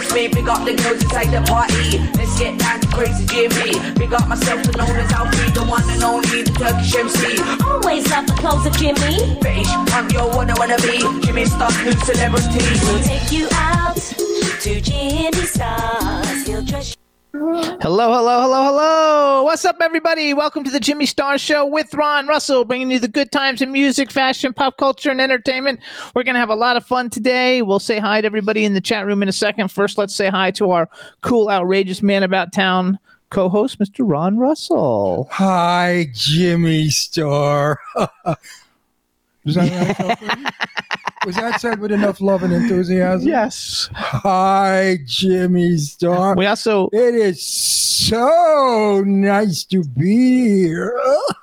Can't me. Big up the girls inside the party. Let's get down to crazy Jimmy. Big up myself, the known as Alfie, the one and only, the Turkish MC. Always love the clothes of Jimmy. British punk, yo, what I wanna be. Jimmy Star's new celebrity. We'll take you out to Jimmy Stars. He'll dress Hello, hello, hello, hello. What's up, everybody? Welcome to the Jimmy Star Show with Ron Russell, bringing you the good times in music, fashion, pop culture, and entertainment. We're going to have a lot of fun today. We'll say hi to everybody in the chat room in a second. First, let's say hi to our cool, outrageous man about town co host, Mr. Ron Russell. Hi, Jimmy Star. Was that, right, was that said with enough love and enthusiasm? Yes. Hi, Jimmy Star. We also, It is so nice to be here.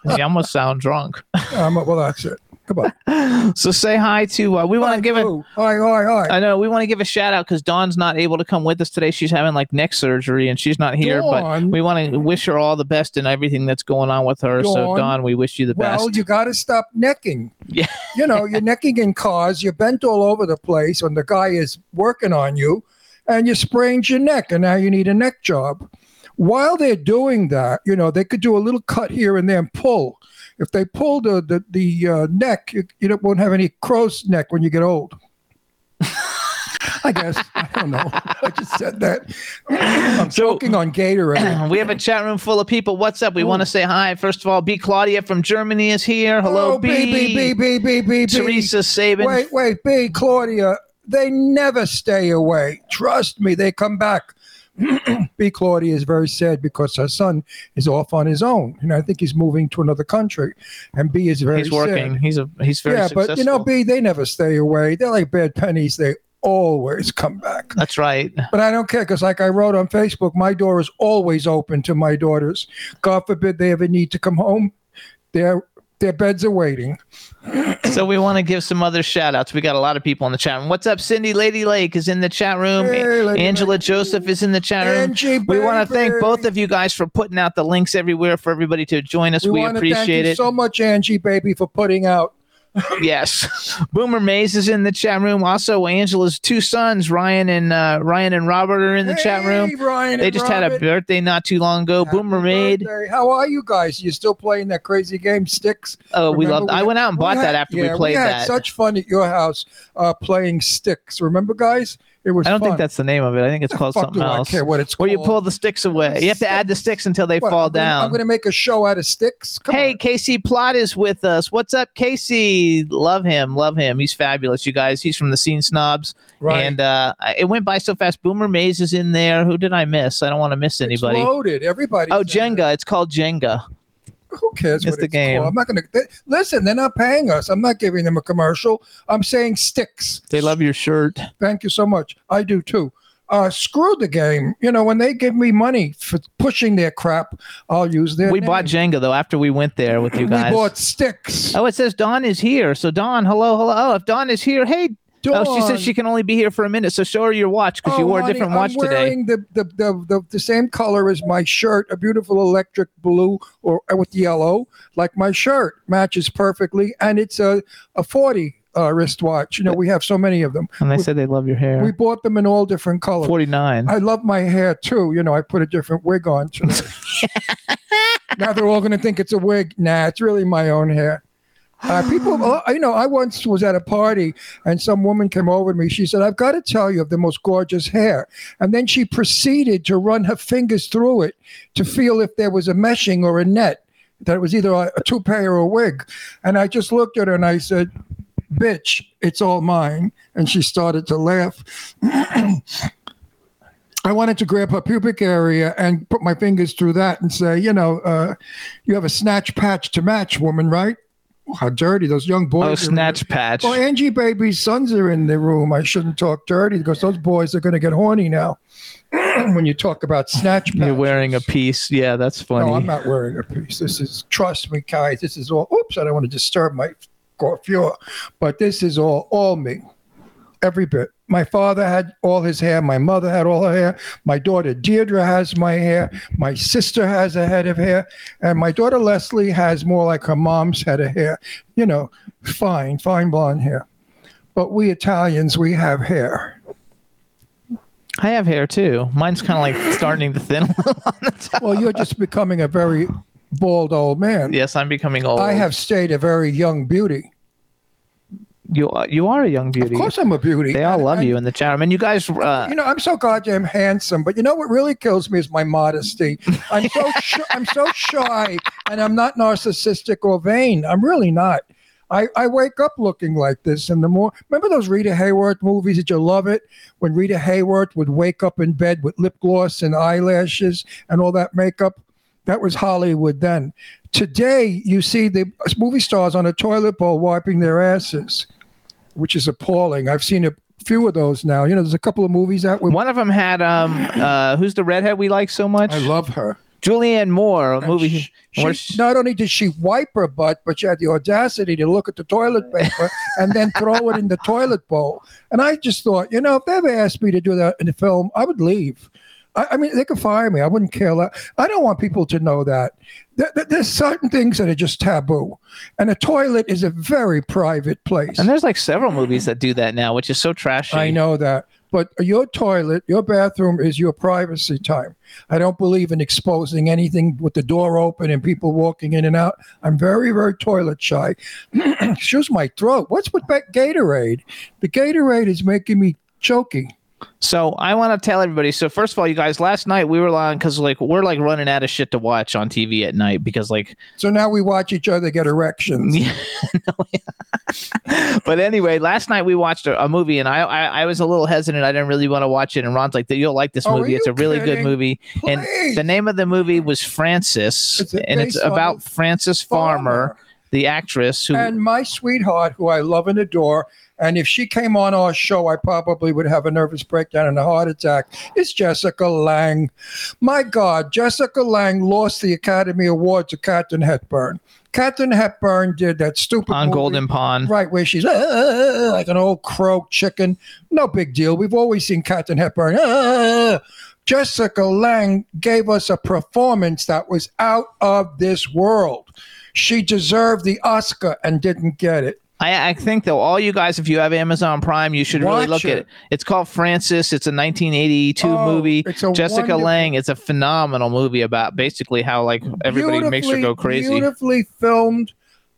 you almost sound drunk. Um, well, that's it. Come on. So say hi to, uh, we want to give it. Oh, hi, hi, hi. I know we want to give a shout out because Dawn's not able to come with us today. She's having like neck surgery and she's not here. But we want to wish her all the best and everything that's going on with her. So Dawn? Dawn, we wish you the Well, best. you got to stop necking. Yeah. You know, you're necking in cars, you're bent all over the place when the guy is working on you, and you sprained your neck, and now you need a neck job. While they're doing that, you know, they could do a little cut here and there and pull. If they pull the the, the uh, neck, you, you don't, won't have any crow's neck when you get old. I guess. I don't know. I just said that. I'm So- choking on Gatorade. we have a chat room full of people. What's up? We want to say hi. First of all, B. Claudia from Germany is here. Hello, oh, B. B, B, B, B, B, B, B. Teresa Sabin. Wait, wait, B, Claudia. They never stay away. Trust me, they come back. B. Claudia is very sad because her son is off on his own. And I think he's moving to another country. And B is very He's working. sad. He's a he's very yeah, successful. but you know, B, they never stay away. They're like bad pennies. They always come back. That's right. But I don't care because, like I wrote on Facebook, my door is always open to my daughters. God forbid they ever need to come home. Their their beds are waiting. So we want to give some other shout outs. We got a lot of people in the chat room. What's up? Cindy Lady Lake is in the chat room. Hey, Angela Lake. Joseph is in the chat room. Angie, we want to thank both of you guys for putting out the links everywhere for everybody to join us. We, thank appreciate you it. so much, Angie, baby, for putting out. Yes. Boomer Mays is in the chat room. Also, Angela's two sons, Ryan and uh, Ryan and Robert, are in the chat room. Ryan They just had a birthday not too long ago. Happy Boomer made. How are you guys? You still playing that crazy game, Sticks? Oh, we Remember loved. I went out and bought had- that after yeah, we played had that. such fun at your house uh, playing Sticks. Remember, guys? It was. I don't fun. think that's the name of it. I think it's called Fuck something do I else. care what it's Where you called. pull the sticks away. You have to add the sticks until they What, fall I'm gonna- down. I'm going to make a show out of Sticks. Come Hey, on. Casey Plot is with us. What's up, Casey? Love him, love him. He's fabulous, you guys. He's from the Scene Snobs, Right. and uh, it went by so fast. Boomer Maze is in there. Who did I miss? I don't want to miss It's anybody. loaded. Everybody. Oh, Jenga. It's called Jenga. Who cares It's the game. called? I'm not going to listen. They're not paying us. I'm not giving them a commercial. I'm saying Sticks. They love your shirt. Thank you so much. I do too. Uh, screw the game. You know, when they give me money for pushing their crap, I'll use their. We name. bought Jenga though after we went there with you guys. We bought sticks. Oh, it says Dawn is here. So Dawn, hello, hello. Oh, if Dawn is here, hey. Oh, she Dawn. says she can only be here for a minute. So show her your watch because you Oh, wore a honey, different I'm watch today. wearing The, the, the, the, the same color as my shirt, a beautiful electric blue or uh, with yellow, like my shirt matches perfectly, and it's a a forty uh, wristwatch. You know, we have so many of them. And they we, said they love your hair. we bought them in all different colors. 49. I love my hair too. You know, I put a different wig on. Now they're all going to think it's a wig. Nah, it's really my own hair. Uh, people, uh, you know, I once was at a party and some woman came over to me. She said, I've got to tell you of the most gorgeous hair. And then she proceeded to run her fingers through it to feel if there was a meshing or a net, that it was either a, a toupee or a wig. And I just looked at her and I said, Bitch, it's all mine. And she started to laugh. I wanted to grab her pubic area and put my fingers through that and say, you know, uh, you have a snatch patch to match, woman, right? How dirty those young boys. Oh, snatch patch. Well, Angie Baby's sons are in the room. I shouldn't talk dirty because those boys are going to get horny now. when you talk about snatch patch. You're wearing a piece. Yeah, that's funny. No, I'm not wearing a piece. This is, trust me, guys, this is all, oops, I don't want to disturb my coiffure, but this is all, all me. Every bit. My father had all his hair. My mother had all her hair. My daughter Deirdre has my hair. My sister has a head of hair. And my daughter Leslie has more like her mom's head of hair. You know, fine, fine blonde hair. But we Italians, we have hair. I have hair too. Mine's kind of like starting to thin a little on the top. Well, you're just becoming a very bald old man. Yes, I'm becoming old. I have stayed a very young beauty. You are, you are a young beauty. Of course, I'm a beauty. They all love you in the chat room, and you guys. Uh, You know, I'm so goddamn handsome, but you know what really kills me is my modesty. I'm so sh- I'm so shy, and I'm not narcissistic or vain. I'm really not. I, I wake up looking like this, and the more remember those Rita Hayworth movies? that you love it when Rita Hayworth would wake up in bed with lip gloss and eyelashes and all that makeup? That was Hollywood then. Today, you see the movie stars on a toilet bowl wiping their asses, which is appalling. I've seen a few of those now. You know, there's a couple of movies out with. one of them had um uh who's the redhead we like so much? I love her. Julianne Moore, a movie. She, she- she- not only did she wipe her butt, but she had the audacity to look at the toilet paper and then throw it in the toilet bowl. And I just thought, you know, if they ever asked me to do that in a film, I would leave. I, I mean, they could fire me. I wouldn't care. that. I don't want people to know that. There- there- There's certain things that are just taboo, and a toilet is a very private place. and there's like several movies that do that now, which is so trashy. I know that. But your toilet, your bathroom is your privacy time. I don't believe in exposing anything with the door open and people walking in and out. I'm very, very toilet shy. Excuse my throat. What's with that Gatorade? The Gatorade is making me choky. So I want to tell everybody. So first of all, you guys, last night we were on because like we're like running out of shit to watch on TV at night because like So now we watch each other get erections. Yeah, but anyway, last night we watched a, a movie, and I, I I was a little hesitant. I didn't really want to watch it, and Ron's like, "You'll like this Oh, movie. It's a really good movie." And the name of the movie was Frances, It's and it's about Frances Farmer, farmer. The actress who. And my sweetheart, who I love and adore, and if she came on our show, I probably would have a nervous breakdown and a heart attack, is Jessica Lange. My God, Jessica Lange lost the Academy Award to Katharine Hepburn. Katharine Hepburn did that stupid on movie, Golden Pond. Right, where she's "Ah," like an old crow chicken. No big deal. We've always seen Katharine Hepburn. "Ah." Jessica Lange gave us a performance that was out of this world. She deserved the Oscar and didn't get it. I, I think though, all you guys, if you have Amazon Prime, you should really Watch look at it. it. It's called Frances. It's a 1982 Oh, movie. it's a Jessica wonderful- Lange. It's a phenomenal movie about basically how like everybody makes her go crazy. Beautifully filmed,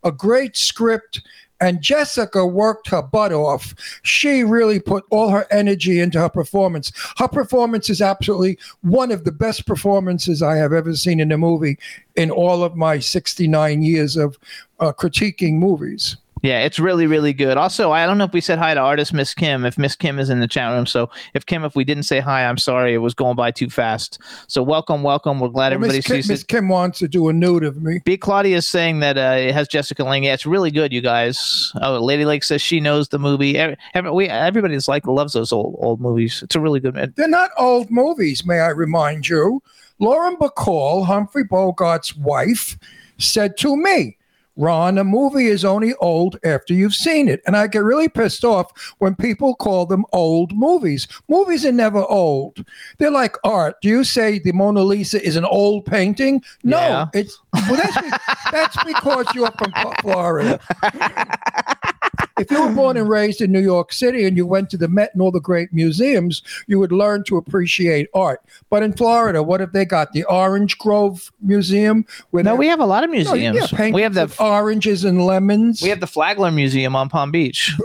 a great script, and Jessica worked her butt off. She really put all her energy into her performance. Her performance is absolutely one of the best performances I have ever seen in a movie in all of my 69 years of uh, critiquing movies. Yeah, it's really, really good. Also, I don't know if we said hi to artist Miss Kim. If Miss Kim is in the chat room, so if Kim, if we didn't say hi, I'm sorry. It was going by too fast. So welcome, welcome. We're glad Well, everybody Miss Kim, sees Miss. Kim wants to do a nude of me. B Claudia is saying that uh, it has Jessica Lange. Yeah, it's really good, you guys. Oh, Lady Lake says she knows the movie. Every, every, we, everybody's like loves those old old movies. It's a really good. They're not old movies, may I remind you. Lauren Bacall, Humphrey Bogart's wife, said to me, Ron, a movie is only old after you've seen it. And I get really pissed off when people call them old movies. Movies are never old. They're like art. Do you say the Mona Lisa is an old painting? No, Yeah. it's well, that's, that's because you're from Florida. If you were born and raised in New York City and you went to the Met and all the great museums, you would learn to appreciate art. But in Florida, what have they got? The Orange Grove Museum? Where No, we have a lot of No, yeah, museums. we have the oranges and lemons. we have the Flagler Museum on Palm Beach.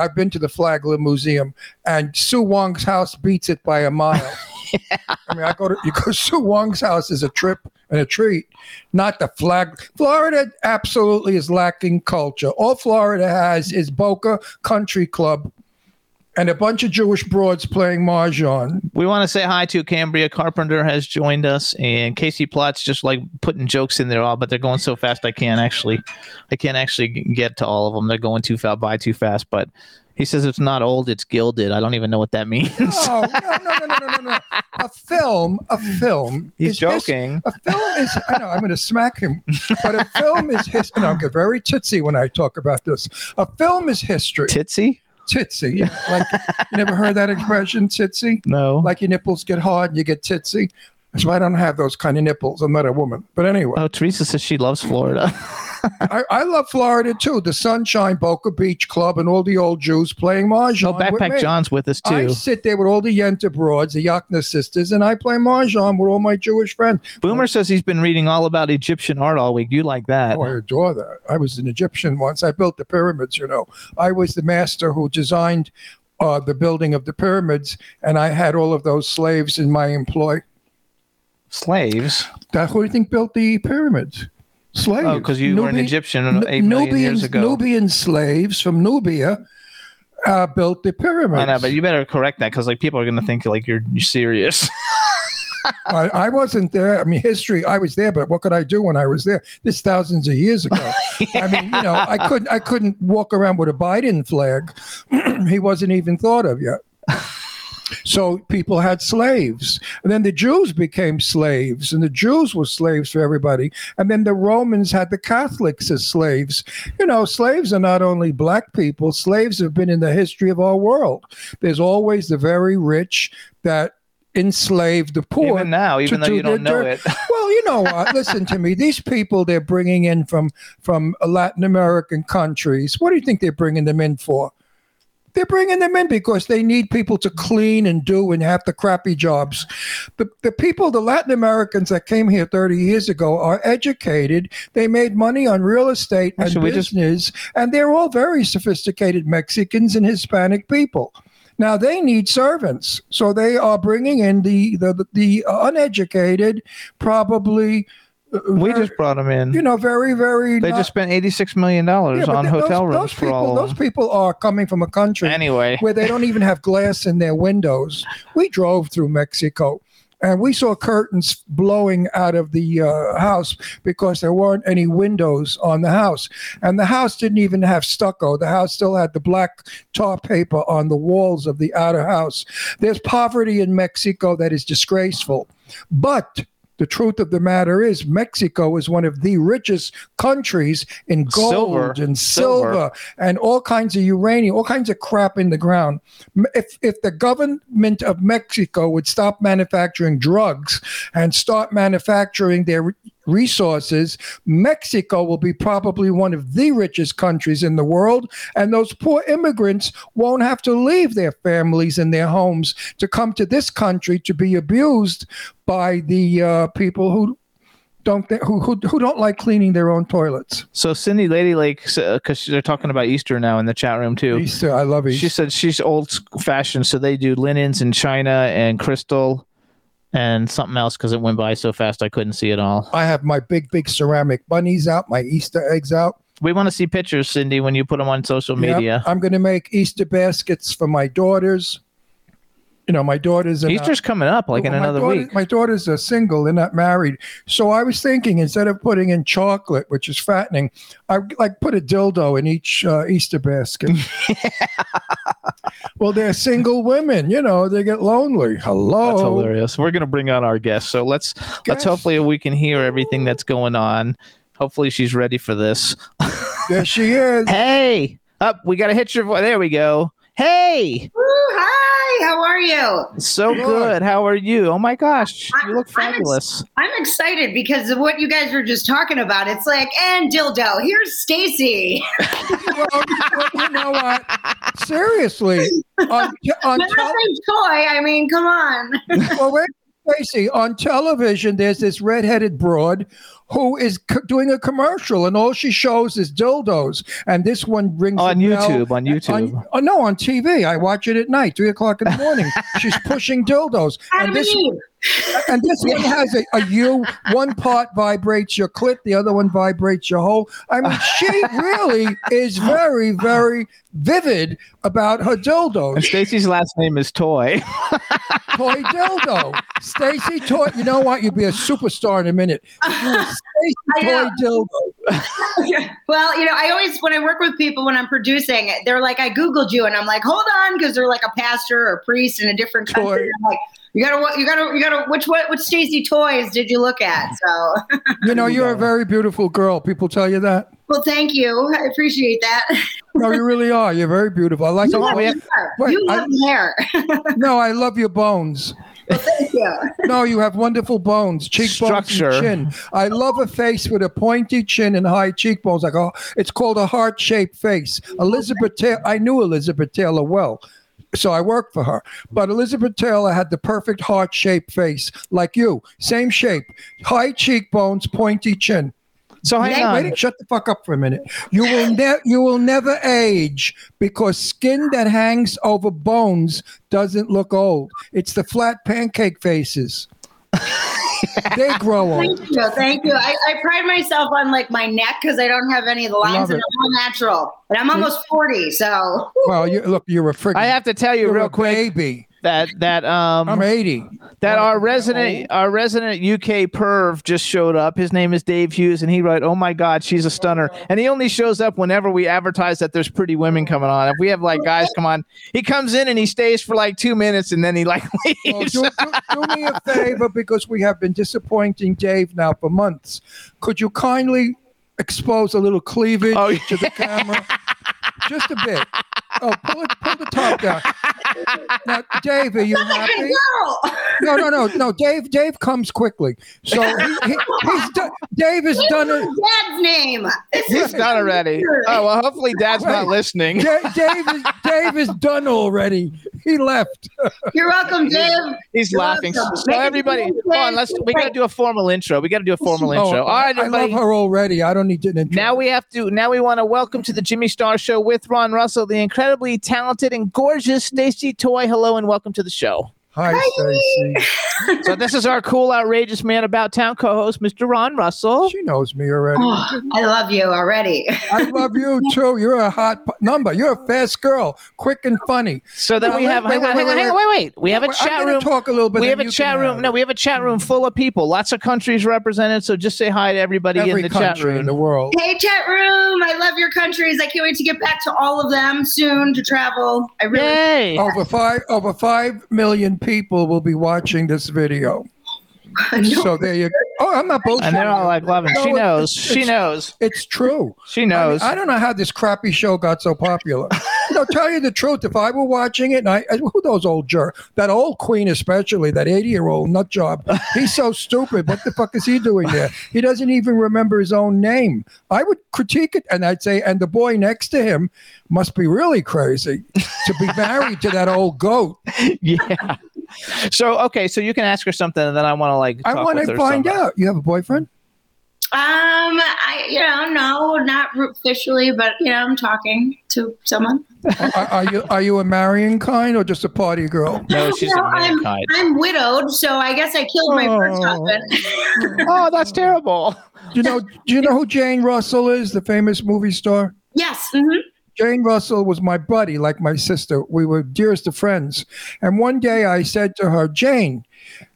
I've been to the Flagler Museum, and Sue Wong's house beats it by a mile. I mean, I go to you go. Sue Wong's house is a trip and a treat, not the flag. Florida absolutely is lacking culture. All Florida has is Boca Country Club and a bunch of Jewish broads playing mahjong. We want to say hi to Cambria Carpenter has joined us, and Casey Plot's just like putting jokes in there all, but they're going so fast I can't actually, I can't actually get to all of them. They're going too fast by too fast. But he says it's not old, it's gilded. I don't even know what that means. No no no no no no! no. A film, a film. He's is his- joking. a film is. I know I'm going to smack him, but a film is his. And I'll get very titsy when I talk about this. A film is history. Titsy? Titsy, like you never heard that expression, titsy? No. Like your nipples get hard and you get titsy. So I don't have those kind of nipples. I'm not a woman. But anyway, oh, Teresa says she loves Florida. I, I love Florida too. The Sunshine Boca Beach Club and all the old Jews playing mahjong. oh, with Backpack me. John's with us too. I sit there with all the Yenta broads, the Yakna sisters, and I play mahjong with all my Jewish friends. Boomer says he's been reading all about Egyptian art all week. You like that? Oh, I adore that. I was an Egyptian once. I built the pyramids, you know. I was the master who designed uh, the building of the pyramids, and I had all of those slaves in my employ. Slaves? That who do you think built the pyramids? Slaves. Oh, because you were an Nubi- Egyptian Nu- eight million years ago. Nubian slaves from Nubia uh, built the pyramids. I know, but you better correct that because like people are gonna think like you're, you're serious. I, I wasn't there. I mean, history. I was there, but what could I do when I was there? This thousands of years ago. I mean, you know, I couldn't. I couldn't walk around with a Biden flag. he wasn't even thought of yet. So people had slaves, and then the Jews became slaves, and the Jews were slaves for everybody. And then the Romans had the Catholics as slaves. You know, slaves are not only black people; slaves have been in the history of our world. There's always the very rich that enslave the poor. even now, even though do you don't know dirt. it. Well, you know what? Listen to me. These people they're bringing in from from Latin American countries. What do you think they're bringing them in for? They're bringing them in because they need people to clean and do and have the crappy jobs. The, the people, the Latin Americans that came here 30 years ago, are educated. They made money on real estate and Actually, we just- business, and they're all very sophisticated Mexicans and Hispanic people. Now they need servants, so they are bringing in the the, the uneducated, probably. We very- just brought them in. you know, very, very. they not- just spent eighty six million dollars Yeah, on th- hotel those, rooms those for people, all of Those people are coming from a country Anyway, where they don't even have glass in their windows. We drove through Mexico. And we saw curtains blowing out of the uh, house because there weren't any windows on the house. And the house didn't even have stucco. The house still had the black tar paper on the walls of the outer house. There's poverty in Mexico that is disgraceful. But the truth of the matter is, Mexico is one of the richest countries in gold Silver. and Silver. silver and all kinds of uranium, all kinds of crap in the ground. If if the government of Mexico would stop manufacturing drugs and start manufacturing their resources, Mexico will be probably one of the richest countries in the world, and those poor immigrants won't have to leave their families and their homes to come to this country to be abused by the uh, people who don't who, who who don't like cleaning their own toilets. so Cindy Lady Lake, because they're talking about Easter now in the chat room too. Easter, I love Easter. She said she's old fashioned, so they do linens in China and crystal and something else because it went by so fast I couldn't see it all. I have my big, big ceramic bunnies out, my Easter eggs out. We want to see pictures, Cindy, when you put them on social Yep, media. I'm going to make Easter baskets for my daughters. You know, my daughters. Are not- Easter's coming up like in another daughter- week. My daughters are single; they're not married. So I was thinking, instead of putting in chocolate, which is fattening, I like put a dildo in each uh, Easter basket. well, they're single women. You know, they get lonely. Hello. That's hilarious. We're gonna bring on our guest, so let's let's hopefully we can hear everything that's going on. Hopefully she's ready for this. There she is. Hey, up, we got to hit your voice. There we go. Hey, Woo, hi, how are you? so Good. good. How are you? Oh my gosh, I'm- you look I'm ex- fabulous. I'm excited because of what you guys were just talking about. It's like, and dildo, here's Stacey. well, well, you know what? Seriously, on, on Never tel- toy. I mean, come on. well, wait, Stacey, on television, there's this redheaded broad who is c- doing a commercial, and all she shows is dildos. And this one rings On a bell. YouTube, on YouTube. oh, no, on TV. I watch it at night, three o'clock in the morning. She's pushing dildos, Adam and this and Eve. and this one has a, a U. One part vibrates your clit, the other one vibrates your hole. I mean, she really is very, very vivid about her dildo. And. Stacey's last name is Toy. Toy dildo. Stacey Toy. You know what? You'd be a superstar in a minute. Stacey Toy dildo. Well, you know, I always when I work with people when I'm producing, they're like, I googled you, and I'm like, hold on, because they're like a pastor or priest in a different country. Toy. I'm like, you gotta, what, you gotta, you gotta, which what, which Stacey toys did you look at? So, You know, you're a very beautiful girl. People tell you that. well, thank you, I appreciate that. No, you really are. You're very beautiful. I like. You the love way- hair. wait, you I- love hair. no, I love your bones. Well, thank you. No, you have wonderful bones, cheekbones, Structure. and chin. I love a face with a pointy chin and high cheekbones. Like a, it's called a heart-shaped face. Elizabeth Taylor. I knew Elizabeth Taylor well, so I worked for her. But Elizabeth Taylor had the perfect heart-shaped face, like you. Same shape, high cheekbones, pointy chin. So hang Wait, on. Wait, shut the fuck up for a minute. You will never you will never age because skin that hangs over bones doesn't look old. It's the flat pancake faces. they grow old. Thank you, thank you. I, I pride myself on like my neck because I don't have any of the lines, Love and it. I'm all natural. But I'm almost forty, so Well, you look, you're a friggin' I have to tell you you're real quick baby. That that um I'm 80. that our resident our resident UK perv just showed up. His name is Dave Hughes, and he wrote, "Oh my God, she's a stunner." And he only shows up whenever we advertise that there's pretty women coming on. If we have like guys come on, he comes in and he stays for like two minutes, and then he like Well, do, do, do me a favor because we have been disappointing Dave now for months. Could you kindly expose a little cleavage Oh, to the camera? Just a bit. Oh, pull it, pull the top down. Now, Dave, are you happy? girl. No, no, no, no. Dave, Dave comes quickly. So he, he, he's done. Dave has done it. Dad's name. This He's done already. Oh well, hopefully Dad's not listening. Da- Dave is Dave is done already. He left. You're welcome, Dave. He's You're laughing. welcome. So Make everybody, easy, hold on. Let's. We got to do a formal intro. We got to do a formal intro. Oh, All right, I love her already. I don't need to. intro. Now we have to. Now we want to welcome to the Jimmy Star Show with Ron Russell, the incredibly talented and gorgeous Stacey Toy. Hello and welcome to the show. Hi, Stacey. So this is our cool, outrageous man about town co-host, Mr. Ron Russell. She knows me already. Oh, I love you already. I love you too. You're a hot pu- number. You're a fast girl, quick and funny. So then Now, we wait, have. wait, Hang on, wait, hang on, wait, hang on, wait, wait. We have a I'm chat gonna room. Talk a little bit. We have a chat room. have No, we have a chat room full of people. Lots of countries represented. So just say hi to everybody Every in the chat room. in the world. Hey, chat room. I love your countries. I can't wait to get back to all of them soon to travel. I really. Yay! Over five over five million people will be watching this video. So there you go. Oh, I'm not bullshitting. and they're all like loving. No, She knows. it's- She knows. It's true. She I, mean, knows. I don't know how this crappy show got so popular. no, tell you the truth. If I were watching it, and I, I- who those old jerk, that old queen especially, that eighty-year-old nut job, he's so stupid. What the fuck is he doing there? He doesn't even remember his own name. I would critique it, and I'd say, and the boy next to him must be really crazy to be married to that old goat. yeah. So okay, so you can ask her something, and then I want to like. I want to find some- out. You have a boyfriend? Um, I you know no, not officially, but you know I'm talking to someone. are, are you are you a marrying kind or just a party girl? No, she's No, a man I'm kind. I'm widowed, so I guess I killed my first Oh. husband. Oh, that's terrible. Do you know? Do you know who Jane Russell is? The famous movie star. yes. mhm. Jane Russell was my buddy, like my sister. We were dearest of friends. And one day I said to her, Jane,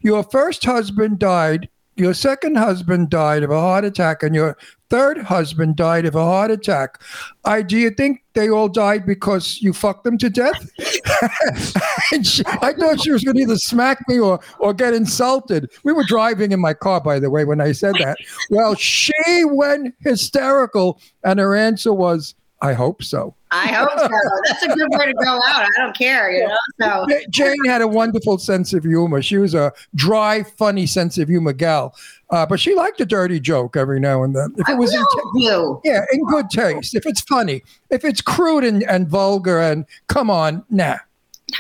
your first husband died, your second husband died of a heart attack, and your third husband died of a heart attack. I do you think they all died because you fucked them to death? she, I thought she was going to either smack me or or get insulted. We were driving in my car, by the way, when I said that. Well, she went hysterical, and her answer was, "I hope so." I hope so. That's a good way to go out. I don't care, you know. So Jane had a wonderful sense of humor. She was a dry, funny sense of humor gal, uh, but she liked a dirty joke every now and then. If it was I in will you. yeah, in good taste. If it's funny, if it's crude and, and vulgar and come on, nah.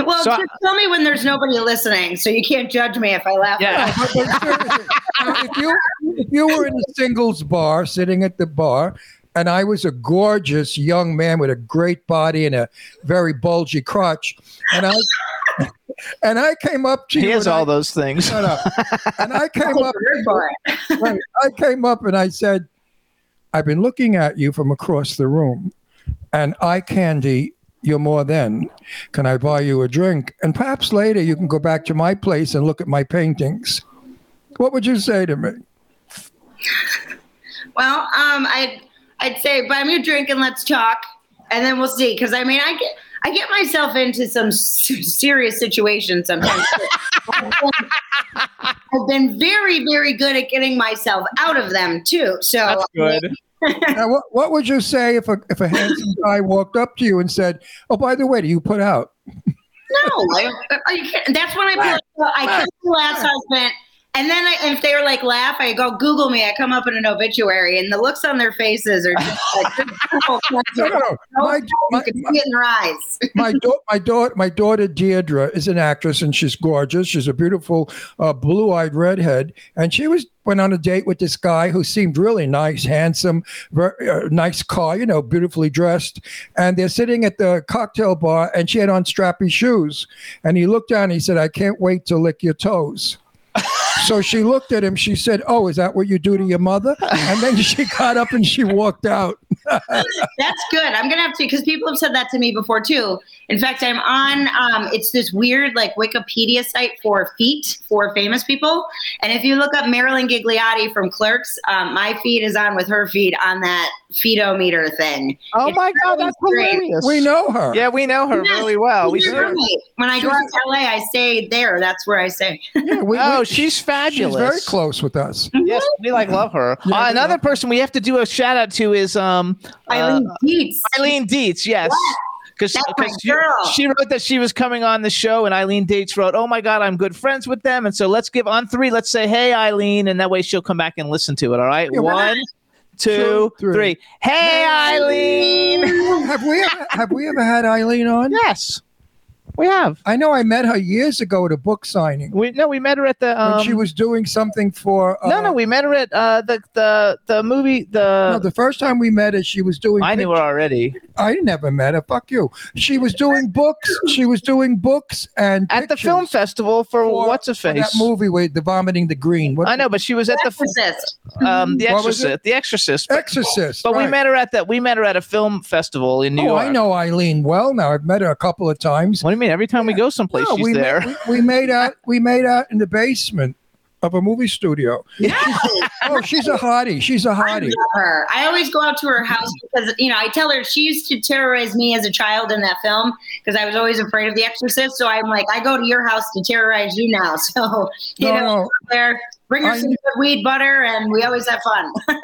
Well, So- just tell me when there's nobody listening, so you can't judge me if I laugh. Yeah. But- but seriously, now, if you if you were in a singles bar, sitting at the bar, and I was a gorgeous young man with a great body and a very bulgy crotch, and I and I came up to He you. has all I, those things. Shut up. And I came up. your word for it. right, I came up and I said, "I've been looking at you from across the room, and eye candy." You're more than. Can I buy you a drink? And perhaps later you can go back to my place and look at my paintings. What would you say to me? Well, um, I'd I'd say buy me a drink and let's talk, and then we'll see. Because I mean, I get I get myself into some serious situations sometimes. I've been- I've been very, very good at getting myself out of them too. So That's good. Now, what, what would you say if a if a handsome guy walked up to you and said, "Oh, by the way, do you put out?" No, I, are you kidding? that's when I be like, well, I killed the last husband. And then I, if they were like laugh, I go Google me. I come up in an obituary, and the looks on their faces are just like No, no, no. My, you my, can see it in their eyes. my, da- my daughter, my daughter Deirdre is an actress, and she's gorgeous. She's a beautiful, uh, blue-eyed redhead, and she was went on a date with this guy who seemed really nice, handsome, very, uh, nice car, you know, beautifully dressed. And they're sitting at the cocktail bar, and she had on strappy shoes. And he looked down, and he said, "I can't wait to lick your toes." So she looked at him. She said, "Oh, is that what you do to your mother?" And then she got up and she walked out. That's good. I'm gonna have to because people have said that to me before too. In fact, I'm on. Um, it's this weird like Wikipedia site for feet for famous people, and if you look up Marilyn Ghigliotti from Clerks, um, my feet is on with her feet on that feedometer thing. Oh It's my god, that's great. hilarious. We know her. Yeah, we know her Yes, really well. We She's should. When I go out to LA, I stay there. That's where I stay. Yeah, we- Oh, we- she's she's fabulous. very close with us. Yes, we like love her. Yeah, uh, another love- person we have to do a shout out to is um Eileen uh, Dietz. Eileen Dietz. Yes. Because she, she wrote that she was coming on the show, and Eileen Dietz wrote, "Oh my God, I'm good friends with them." And so let's give on three. Let's say, "Hey, Eileen," and that way she'll come back and listen to it. All right, Yeah, one, two, Two, three. three. Hey, Eileen. have we ever, have we ever had Eileen on? Yes, we have. I know I met her years ago at a book signing We no, we met her at the. Um, when she was doing something for. Uh, no, no, we met her at uh, the the the movie. The, no, the first time we met her, she was doing. I knew her already I never met her. Fuck you. She was doing books. She was doing books and at the film festival for, for- what's a face. That movie with the vomiting the green. What, I know, but she was at the Exorcist. um the What was Exorcist. it? The Exorcist. But, Exorcist. but we met her at that. We met her at a film festival in New Oh, York. I know Eileen well now. I've met her a couple of times. What do you mean? Every time we go someplace, No, she's we there. Made, we, we made out. We made out in the basement of a movie studio. Yeah. oh, she's a hottie. She's a hottie. love her. I always go out to her house because you know I tell her she used to terrorize me as a child in that film because I was always afraid of The Exorcist. So I'm like, I go to your house to terrorize you now. So you No, know, there, bring her I- some good weed butter, and we always have fun.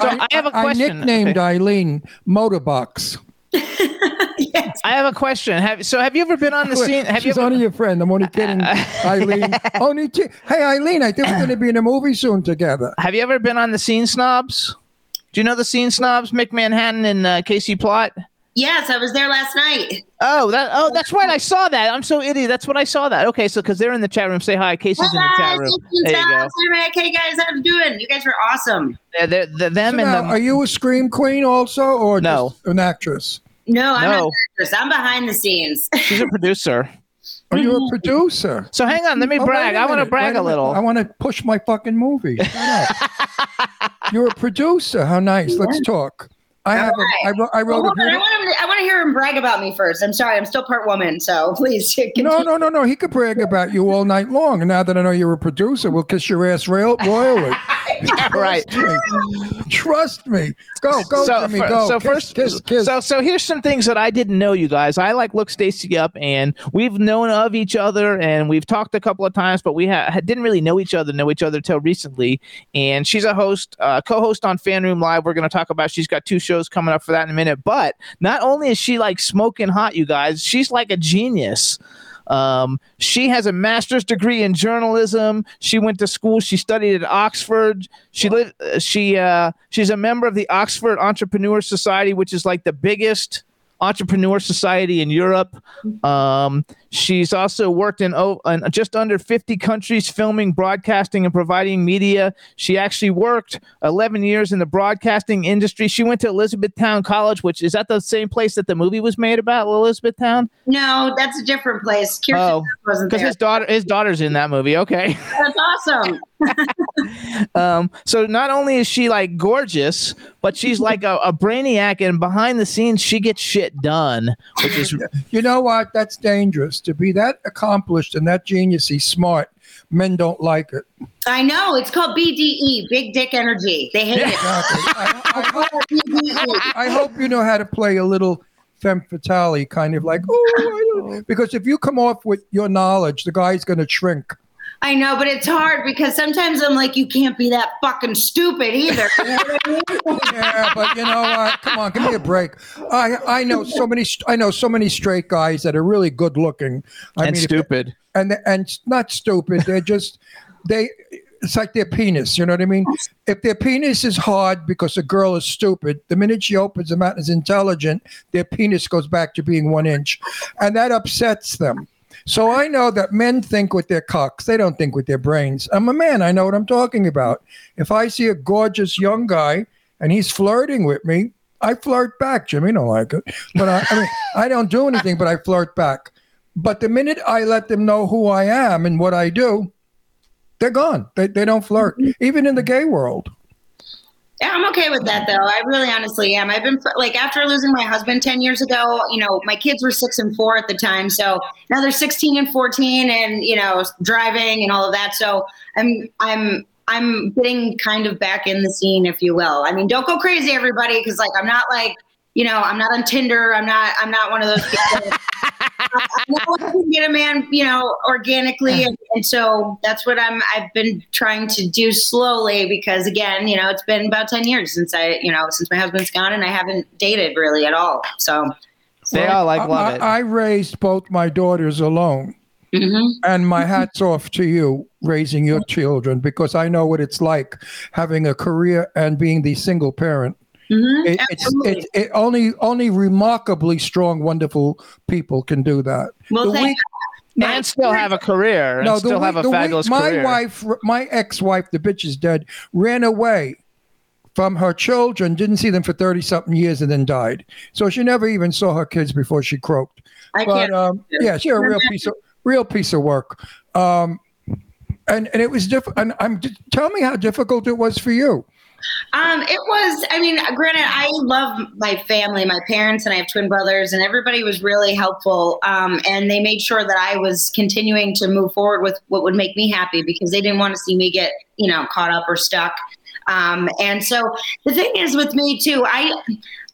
So I, have a question. I nicknamed Okay. Eileen Motorbox. yes. I have a question. Have so have you ever been on the scene? Have you She's ever, only your friend. I'm only kidding, Eileen. Only t- hey, Eileen. I think we're going to be in a movie soon together. have you ever been on the scene snobs? Do you know the scene snobs? Mick Manhattan and uh, Casey Plot. yes, I was there last night. Oh, that. Oh, that's right. I saw that. I'm so idiot. That's what I saw that. Okay, so because they're in the chat room, say hi. Casey's in the chat room. There you go. Hey guys, how are you doing? You guys were awesome. They're, they're, they're them So and now, the. are you a scream queen also, or No. just an actress? No, I'm not No. an actress. I'm behind the scenes. She's a producer. Oh, Are you a producer? So hang on. Let me Oh, brag. I want to brag wait a little. I want to push my fucking movie. Shut up. You're a producer. How nice. Let's talk. I have. A, I, wrote, I wrote Well, a on, I want him. To, I want to hear him brag about me first. I'm sorry, I'm still part woman, so please. Continue. No, no, no, no. He could brag about you all night long. And now that I know you're a producer, we'll kiss your ass royal, royally. right. Trust me. Go, go, so, Jimmy, fir- go. so kiss, first, kiss, kiss. so so here's some things that I didn't know, you guys. I like look Stacey up, and we've known of each other, and we've talked a couple of times, but we ha- didn't really know each other, know each other till recently. And she's a host, uh, co-host on FanRoom Live. We're going to talk about. She's got two shows coming up for that in a minute. But not only is she like smoking hot, you guys, she's like a genius. Um, she has a master's degree in journalism. She went to school. She studied at Oxford. She lived. Uh, she uh, she's a member of the Oxford Entrepreneur Society, which is like the biggest entrepreneur society in Europe. Um, She's also worked in, oh, in just under 50 countries, filming, broadcasting, and providing media. She actually worked 11 years in the broadcasting industry. She went to Elizabethtown College, which is that the same place that the movie was made about, Elizabethtown? No, that's a different place. Kirsten Oh, Because his daughter, his daughter's in that movie. Okay. That's awesome. Um, so not only is she like gorgeous, but she's like a, a brainiac, and behind the scenes, she gets shit done, which is You know what? That's dangerous to be that accomplished and that geniusy smart. Men don't like it. I know. It's called BDE, Big Dick Energy. They hate it. Exactly. I, I hope, I hope you know how to play a little femme fatale, kind of like, oh, because if you come off with your knowledge, the guy's going to shrink. I know, but it's hard because sometimes I'm like, you can't be that fucking stupid either. You know I mean? Yeah, but you know what? Come on, give me a break. I I know so many I know so many straight guys that are really good looking. I and if- stupid. and and not stupid. They're just they. It's like their penis. You know what I mean? If their penis is hard because a girl is stupid, the minute she opens them out and is intelligent, their penis goes back to being one inch, and that upsets them. So I know that men think with their cocks. They don't think with their brains. I'm a man. I know what I'm talking about. If I see a gorgeous young guy and he's flirting with me, I flirt back. Jimmy don't like it, but I, I mean, I don't do anything, but I flirt back. But the minute I let them know who I am and what I do, they're gone. They, they don't flirt, mm-hmm. even in the gay world. Yeah, I'm okay with that though. I really honestly am. I've been like after losing my husband 10 years ago, you know, my kids were 6 and 4 at the time. So now they're 16 and 14 and, you know, driving and all of that. So I'm I'm I'm getting kind of back in the scene if you will. I mean, don't go crazy everybody cuz like I'm not like, you know, I'm not on Tinder. I'm not I'm not one of those people. I know I can get a man, you know, organically, and, and so that's what I'm. I've been trying to do slowly because, again, you know, it's been about ten years since I, you know, since my husband's gone, and I haven't dated really at all. So, They all like love I, it. I raised both my daughters alone, mhm. and my hat's off to you raising your children because I know what it's like having a career and being the single parent. Mhm. It, it's it, it only only remarkably strong, wonderful people can do that. well, the thank week- and still have a career and the still have a week- the week fabulous my career. wife, my ex-wife, the bitch is dead, ran away from her children, didn't see them for thirty something years, and then died. So she never even saw her kids before she croaked. I But can't. um, yeah, she's a real piece of real piece of work. Um, and and it was different. And I'm tell me how difficult it was for you. Um, it was. I mean, granted, I love my family, my parents, and I have twin brothers, and everybody was really helpful. Um, and they made sure that I was continuing to move forward with what would make me happy because they didn't want to see me get, you know, caught up or stuck. Um, and so the thing is with me too, I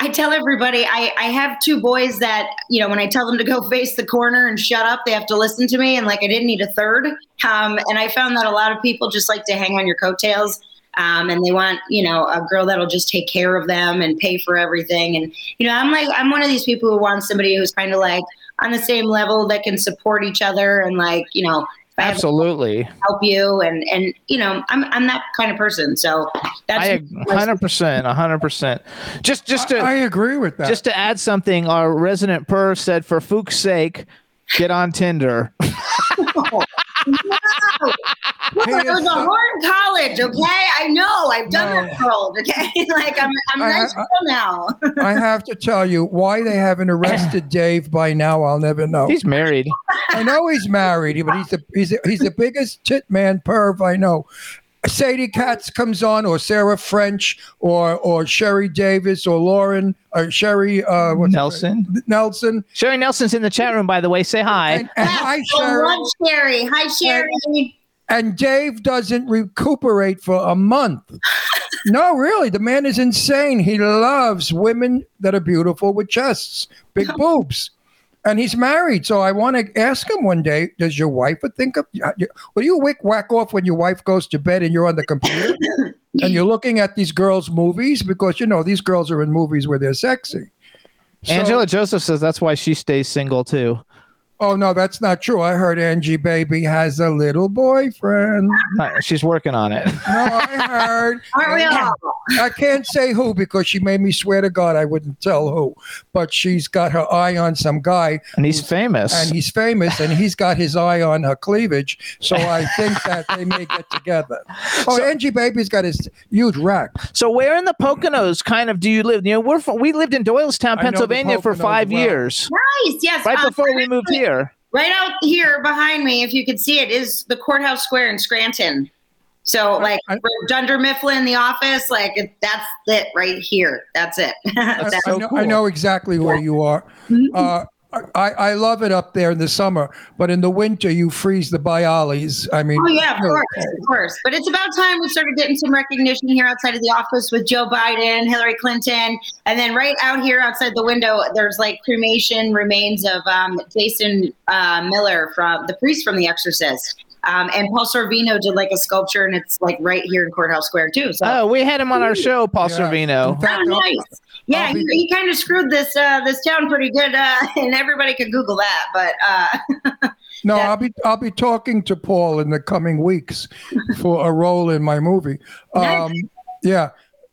I tell everybody I, I have two boys that, you know, when I tell them to go face the corner and shut up, they have to listen to me. And like I didn't need a third. Um, and I found that a lot of people just like to hang on your coattails. Um, and they want, you know, a girl that'll just take care of them and pay for everything. And, you know, I'm like, I'm one of these people who wants somebody who's kind of like on the same level that can support each other and like, you know, if I have to Absolutely. help you and, and, you know, I'm, I'm that kind of person. So that's I hundred percent, hundred percent. Just just to I, I agree with that. just to add something, our resident per said, for Fook's sake, get on Tinder. He it was a so- hard college, okay? I know. I've done No. that world, okay? like I'm I'm a I- nice I- girl now. I have to tell you why they haven't arrested Dave by now. I'll never know. He's married. I know he's married, but he's the he's the, he's the biggest tit man perv I know. Sadie Katz comes on, or Sarah French, or or Sherry Davis, or Lauren, or Sherry uh, what's Nelson. Nelson, Sherry Nelson's in the chat room, by the way. Say hi. and, and hi Sherry. love Sherry. Hi, Sherry. And Dave doesn't recuperate for a month. no, really, the man is insane. He loves women that are beautiful with chests, big boobs. And he's married. So I want to ask him one day, does your wife think of will you wick whack off when your wife goes to bed and you're on the computer and you're looking at these girls' movies? Because you know these girls are in movies where they're sexy. So- Angela Joseph says that's why she stays single too. Oh no, that's not true. I heard Angie Baby has a little boyfriend. Uh, She's working on it. No, I heard. Aren't we all? I can't say who because she made me swear to God I wouldn't tell who. But she's got her eye on some guy And he's famous. and he's famous and he's got his eye on her cleavage. So I think that they may get together. Oh, Angie Baby's got his huge rack. so where in the Poconos kind of do you live? You know, we're from, we lived in Doylestown, I know the Pennsylvania for five well. years, Nice. Yes. right um, before we moved here. Right out here behind me, if you could see it, is the courthouse square in Scranton. So, like I- Dunder Mifflin, the office, like that's it right here. That's it. That's- I, know, I know exactly where you are. Uh, I, I love it up there in the summer, but in the winter you freeze the Bialys. I mean, Oh yeah, of course, of course. But it's about time we started getting some recognition here outside of the office with Joe Biden, Hillary Clinton, and then right out here outside the window, there's like cremation remains of um, Jason uh, Miller from the priest from The Exorcist. Um, and Paul Sorvino did like a sculpture, and it's like right here in Courthouse Square too. So Oh, we had him on our show, Paul Yeah. Sorvino. In fact, Oh, nice. Yeah, I'll he, he kind of screwed this uh, this town pretty good, uh, and everybody could Google that. But uh, No, Yeah. I'll be I'll be talking to Paul in the coming weeks for a role in my movie. Um, yeah.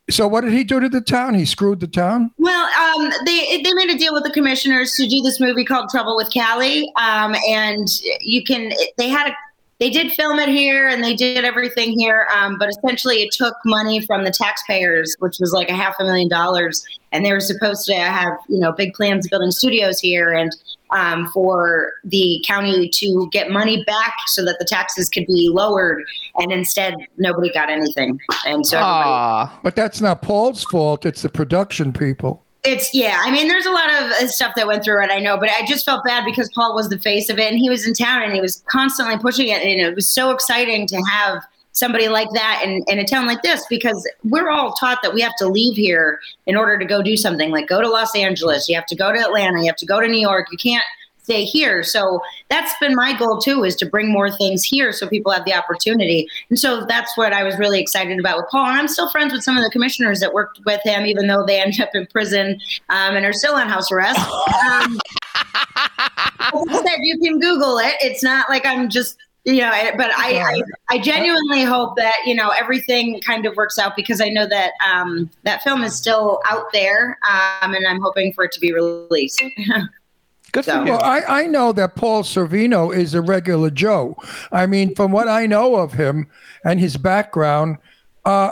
So what did he do to the town? He screwed the town. Well, um, they they made a deal with the commissioners to do this movie called Trouble with Cali, um, and you can. They had a. They did film it here, and they did everything here, um, but essentially it took money from the taxpayers, which was like a half a million dollars, and they were supposed to have you know big plans of building studios here, and um, for the county to get money back so that the taxes could be lowered, and instead nobody got anything, and so everybody Ah, But that's not Paul's fault. It's the production people. It's yeah. I mean, there's a lot of uh, stuff that went through it. I know, but I just felt bad because Paul was the face of it, and he was in town, and he was constantly pushing it, and it was so exciting to have somebody like that in, in a town like this because we're all taught that we have to leave here in order to go do something like go to Los Angeles, you have to go to Atlanta, you have to go to New York. You can't stay here. So that's been my goal too, is to bring more things here so people have the opportunity. And so that's what I was really excited about with Paul. And I'm still friends with some of the commissioners that worked with him, even though they ended up in prison um, and are still on house arrest. Um, said, you can Google it. It's not like I'm just you know but I, I i genuinely hope that you know everything kind of works out because i know that um that film is still out there um and i'm hoping for it to be released good for So- you. Well, I, I know that Paul Sorvino is a regular Joe. I mean, from what I know of him and his background, uh,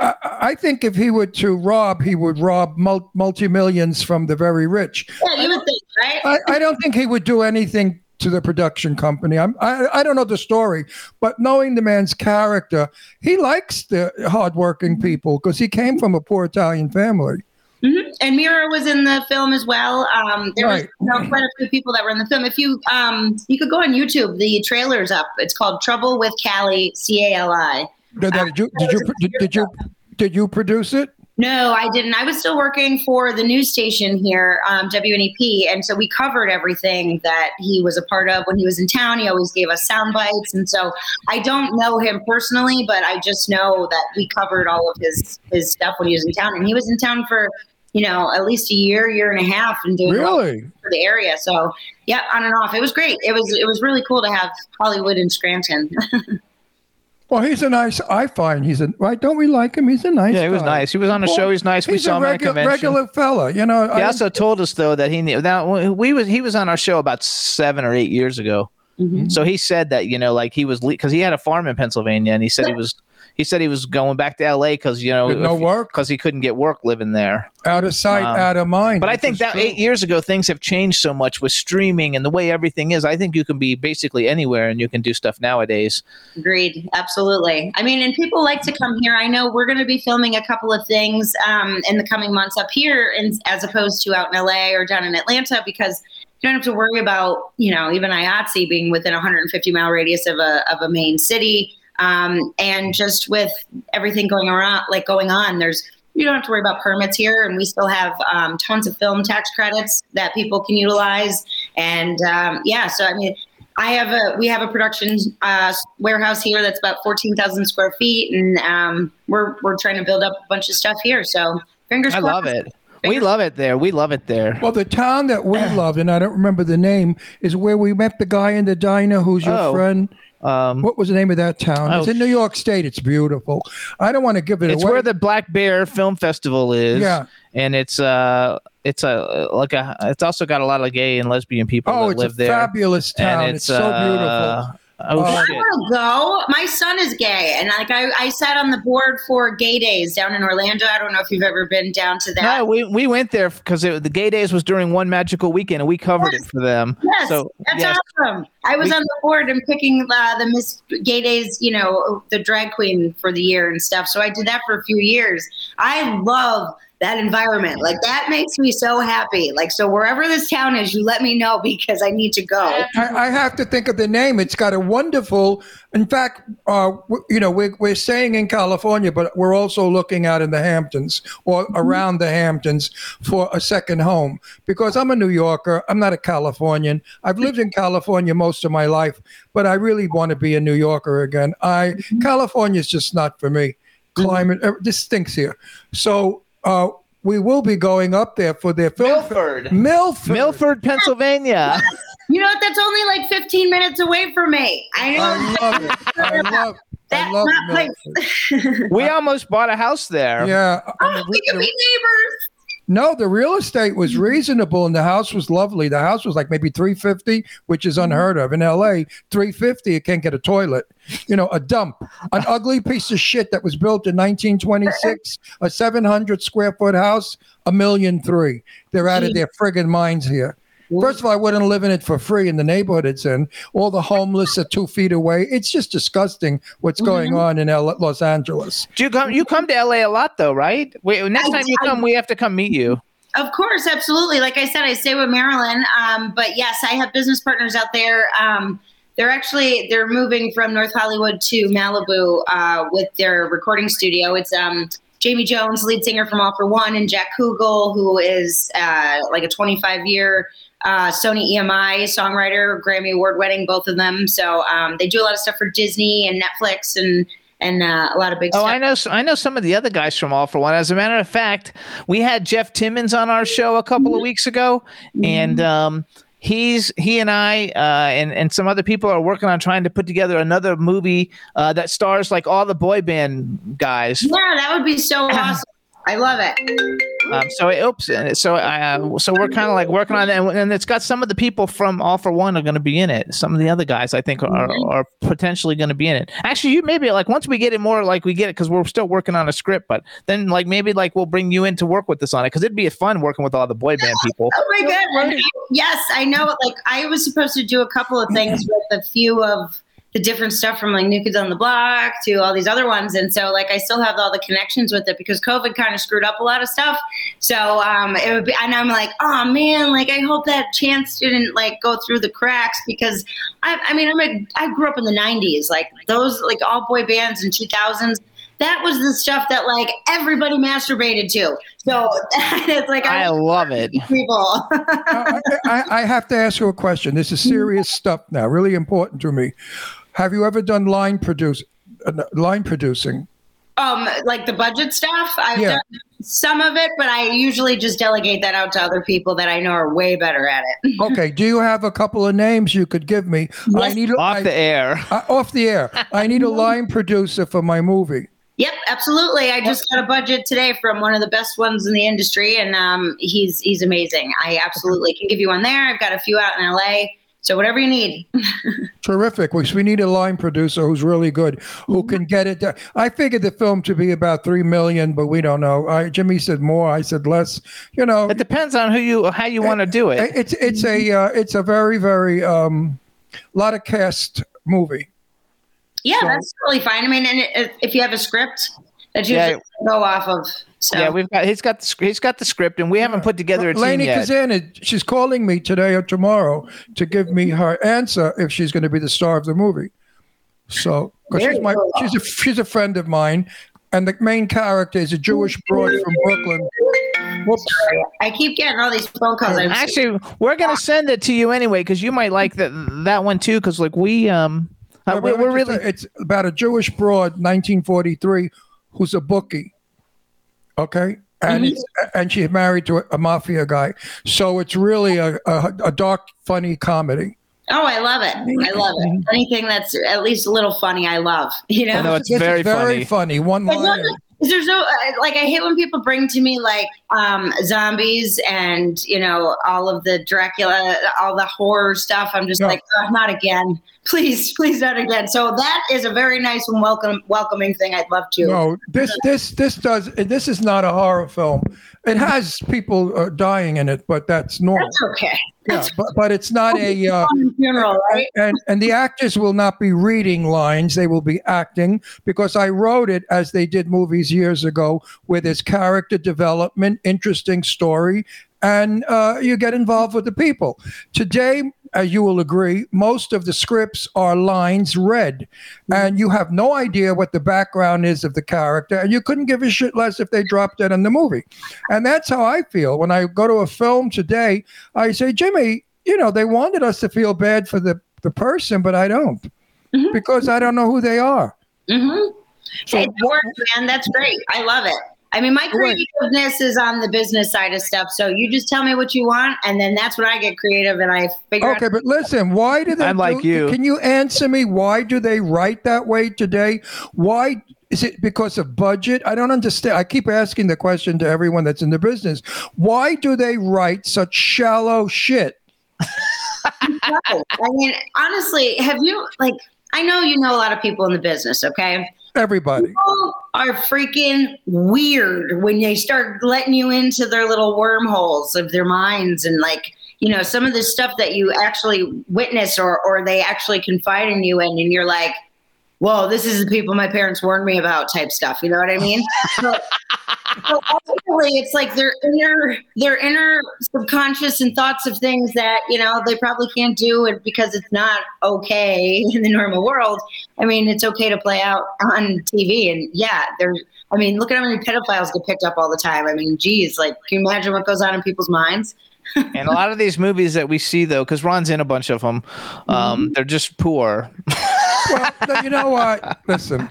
I, I think if he were to rob, he would rob mul- multi millions from the very rich. yeah you would think right I, I don't think he would do anything to the production company. I'm, I I don't know the story, but knowing the man's character, he likes the hardworking people because he came from a poor Italian family. Mhm. And Mira was in the film as well. Um, there Right. was you know, quite a few people that were in the film. If you um, you could go on YouTube, the trailer's up. It's called Trouble with Cali, C A L I. Did, did you did you did, did you did you produce it? No, I didn't. I was still working for the news station here, um, WNEP, and so we covered everything that he was a part of when he was in town. He always gave us sound bites, and so I don't know him personally, but I just know that we covered all of his his stuff when he was in town, and he was in town for you know at least a year, year and a half, and doing all Really? for the area. So yeah, on and off, it was great. It was it was really cool to have Hollywood in Scranton. Well, he's a nice. I find he's a right. Don't we like him? He's a nice. Yeah, he was guy. nice. He was on the show. He's nice. We saw a him at a regular, convention. regular fella. You know. He I- also told us though that he knew that we was he was on our show about seven or eight years ago. Mm-hmm. So he said that you know, like he was because he had a farm in Pennsylvania, and he said he was he said he was going back to L.A. because you know no work? because he couldn't get work living there. out of sight, Um, out of mind. But I think that true. eight years ago things have changed so much with streaming and the way everything is. I think you can be basically anywhere and you can do stuff nowadays. Agreed. Absolutely. I mean, and people like to come here. I know we're going to be filming a couple of things um, in the coming months up here, in, as opposed to out in LA or down in Atlanta, because you don't have to worry about, you know, even IATSE being within a 150 mile radius of a, of a main city. Um, and just with everything going around, like going on, there's, you don't have to worry about permits here. And we still have um, tons of film tax credits that people can utilize. And um, yeah, so I mean, I have a we have a production uh, warehouse here that's about fourteen thousand square feet, and um, we're we're trying to build up a bunch of stuff here. So fingers I crossed. love it. We love it there. We love it there. Well, the town that we love, and I don't remember the name, is where we met the guy in the diner who's your Oh. friend. Um, What was the name of that town? Oh, it's in New York State. It's beautiful. I don't want to give it it's away. It's where the Black Bear Film Festival is. Yeah. and it's uh, it's a like a. It's also got a lot of gay and lesbian people oh, that it's live a there. fabulous town. and It's, it's, so uh, beautiful. Oh Uh, shit! I want to go. My son is gay, and like I, I sat on the board for Gay Days down in Orlando. I don't know if you've ever been down to that. No, we, we went there because the gay days was during one magical weekend and we covered it for them. Yes, so that's yes, awesome. I was We- on the board and picking uh, the Miss Gay Days, you know, the drag queen for the year and stuff. So I did that for a few years. I love that environment. Like that makes me so happy. Like so, wherever this town is, you let me know because I need to go. I, I have to think of the name. It's got a wonderful. In fact, uh, w- you know, we're, we're staying in California, but we're also looking out in the Hamptons or around the Hamptons for a second home because I'm a New Yorker. I'm not a Californian. I've lived in California most of my life, but I really want to be a New Yorker again. I California's just not for me. Climate, uh, this stinks here. So uh, we will be going up there for their film. Milford. Milford. Milford, Pennsylvania. You know what? That's only like 15 minutes away from me. I know. I love it. I love. I That's love not my- Milford. we almost bought a house there. Yeah. Oh, we could be neighbors. No, the real estate was mm-hmm. reasonable and the house was lovely. The house was like maybe 350, which is mm-hmm. unheard of. In LA, 350, you can't get a toilet. You know, a dump. An ugly piece of shit that was built in 1926, a 700 square foot house, a million three. They're out of their friggin' minds here. First of all, I wouldn't live in it for free in the neighborhood it's in. All the homeless are two feet away. It's just disgusting what's going on in L- Los Angeles. Do you come? You come to LA a lot though, right? Wait, next I- time you I- come, we have to come meet you. Of course, absolutely. Like I said, I stay with Marilyn. Um, but yes, I have business partners out there. Um, they're actually they're moving from North Hollywood to Malibu uh, with their recording studio. It's um, Jamie Jones, lead singer from All-4-One, and Jack Kugel, who is uh, like a 25 year uh, Sony EMI songwriter, Grammy award winning, both of them. So um, they do a lot of stuff for Disney and Netflix and and uh, a lot of big Oh, stuff. I know. I know some of the other guys from All-4-One. As a matter of fact, we had Jeff Timmons on our show a couple of weeks ago, and um, he's he and I uh, and and some other people are working on trying to put together another movie uh, that stars like all the boy band guys. Yeah, that would be so awesome. I love it. Um, so it, oops, and so uh, so we're kind of like working on it, and, and it's got some of the people from All-4-One are going to be in it. Some of the other guys I think are are potentially going to be in it. Actually, you maybe like once we get it more like we get it because we're still working on a script, but then like maybe like we'll bring you in to work with us on it because it'd be fun working with all the boy band people. Oh my god! Yes, I know. Like I was supposed to do a couple of things with a few of the different stuff from like New Kids on the Block to all these other ones, and so like I still have all the connections with it because COVID kind of screwed up a lot of stuff. So um, it would be, and I'm like, oh man, like I hope that chance didn't like go through the cracks because I, I mean, I'm a, I grew up in the '90s, like those like all boy bands in 2000s. That was the stuff that like everybody masturbated to. So it's like I love it. people. I, I, I have to ask you a question. This is serious stuff now, really important to me. Have you ever done line produce, uh, line producing? um, like the budget stuff, I've Yeah. done some of it, but I usually just delegate that out to other people that I know are way better at it. Okay. Do you have a couple of names you could give me? I need a- Off I- the air. uh, off the air. I need a line producer for my movie. Yep, absolutely. I just got a budget today from one of the best ones in the industry, and um, he's he's amazing. I absolutely can give you one there. I've got a few out in LA, so whatever you need. Terrific. We, we need a line producer who's really good, who can get it. Done. I figured the film to be about three million, but we don't know. I, Jimmy said more. I said less. You know, It depends on who you how you want to do it. it's it's a uh, it's a very very um, lot of cast movie. Yeah, So- that's really fine. I mean, and it, if you have a script that you Yeah. just go off of, so Yeah, we've got he's got the he's got the script, and we haven't put together a team Lainie yet. Kazan, she's calling me today or tomorrow to give me her answer if she's going to be the star of the movie. So, because she's my cool. she's a she's a friend of mine, and the main character is a Jewish broad from Brooklyn. Whoops. I keep getting all these phone calls. I'm Actually, we're gonna send it to you anyway because you might like that that one too. Because like we um uh, No, we, we're it's- really It's about a Jewish broad, 1943, who's a bookie. Okay, and mm-hmm. it's and she's married to a, a mafia guy. So it's really a, a, a dark, funny comedy. Oh, I love it. I mm-hmm. love it. Mm-hmm. Anything that's at least a little funny, I love. You know. I know it's This is very, funny. funny. One But line. no, there's no like I hate when people bring to me like um zombies and you know all of the Dracula all the horror stuff I'm just No. like oh, not again please please not again so that is a very nice and welcome welcoming thing I'd love to No, this this this does. This is not a horror film. It has people uh, dying in it, but that's normal. that's okay Yeah, but but it's not a. Uh, funeral right and and the actors will not be reading lines; they will be acting because I wrote it as they did movies years ago, where there's character development, interesting story, and uh, you get involved with the people. Today, as you will agree, most of the scripts are lines read, mm-hmm. and you have no idea what the background is of the character, and you couldn't give a shit less if they dropped it in the movie. And that's how I feel when I go to a film today. I say, Jimmy, you know, they wanted us to feel bad for the, the person, but I don't mm-hmm. because I don't know who they are. mm-hmm. So it what- works man that's great I love it I mean my Wait. creativeness is on the business side of stuff so you just tell me what you want and then that's when I get creative and I figure out Okay, but listen, why do they? I'm like you. Can you answer me? Why do they write that way today? Why is it because of budget? I don't understand. I keep asking the question to everyone that's in the business. Why do they write such shallow shit? No. I mean, honestly, have you like? I know you know a lot of people in the business. Okay, Everybody. people are freaking weird when they start letting you into their little wormholes of their minds and like you know some of the stuff that you actually witness or or they actually confide in you in, and you're like. Whoa, this is the people my parents warned me about type stuff. You know what I mean? So, so ultimately, it's like their inner, their inner subconscious and thoughts of things that you know they probably can't do, and because it's not okay in the normal world. I mean, it's okay to play out on TV, and yeah, there's. I mean, look at how many pedophiles get picked up all the time. I mean, geez, like, can you imagine what goes on in people's minds? And a lot of these movies that we see, though, because Ron's in a bunch of them, um, they're just poor. Well, no, you know what? Listen.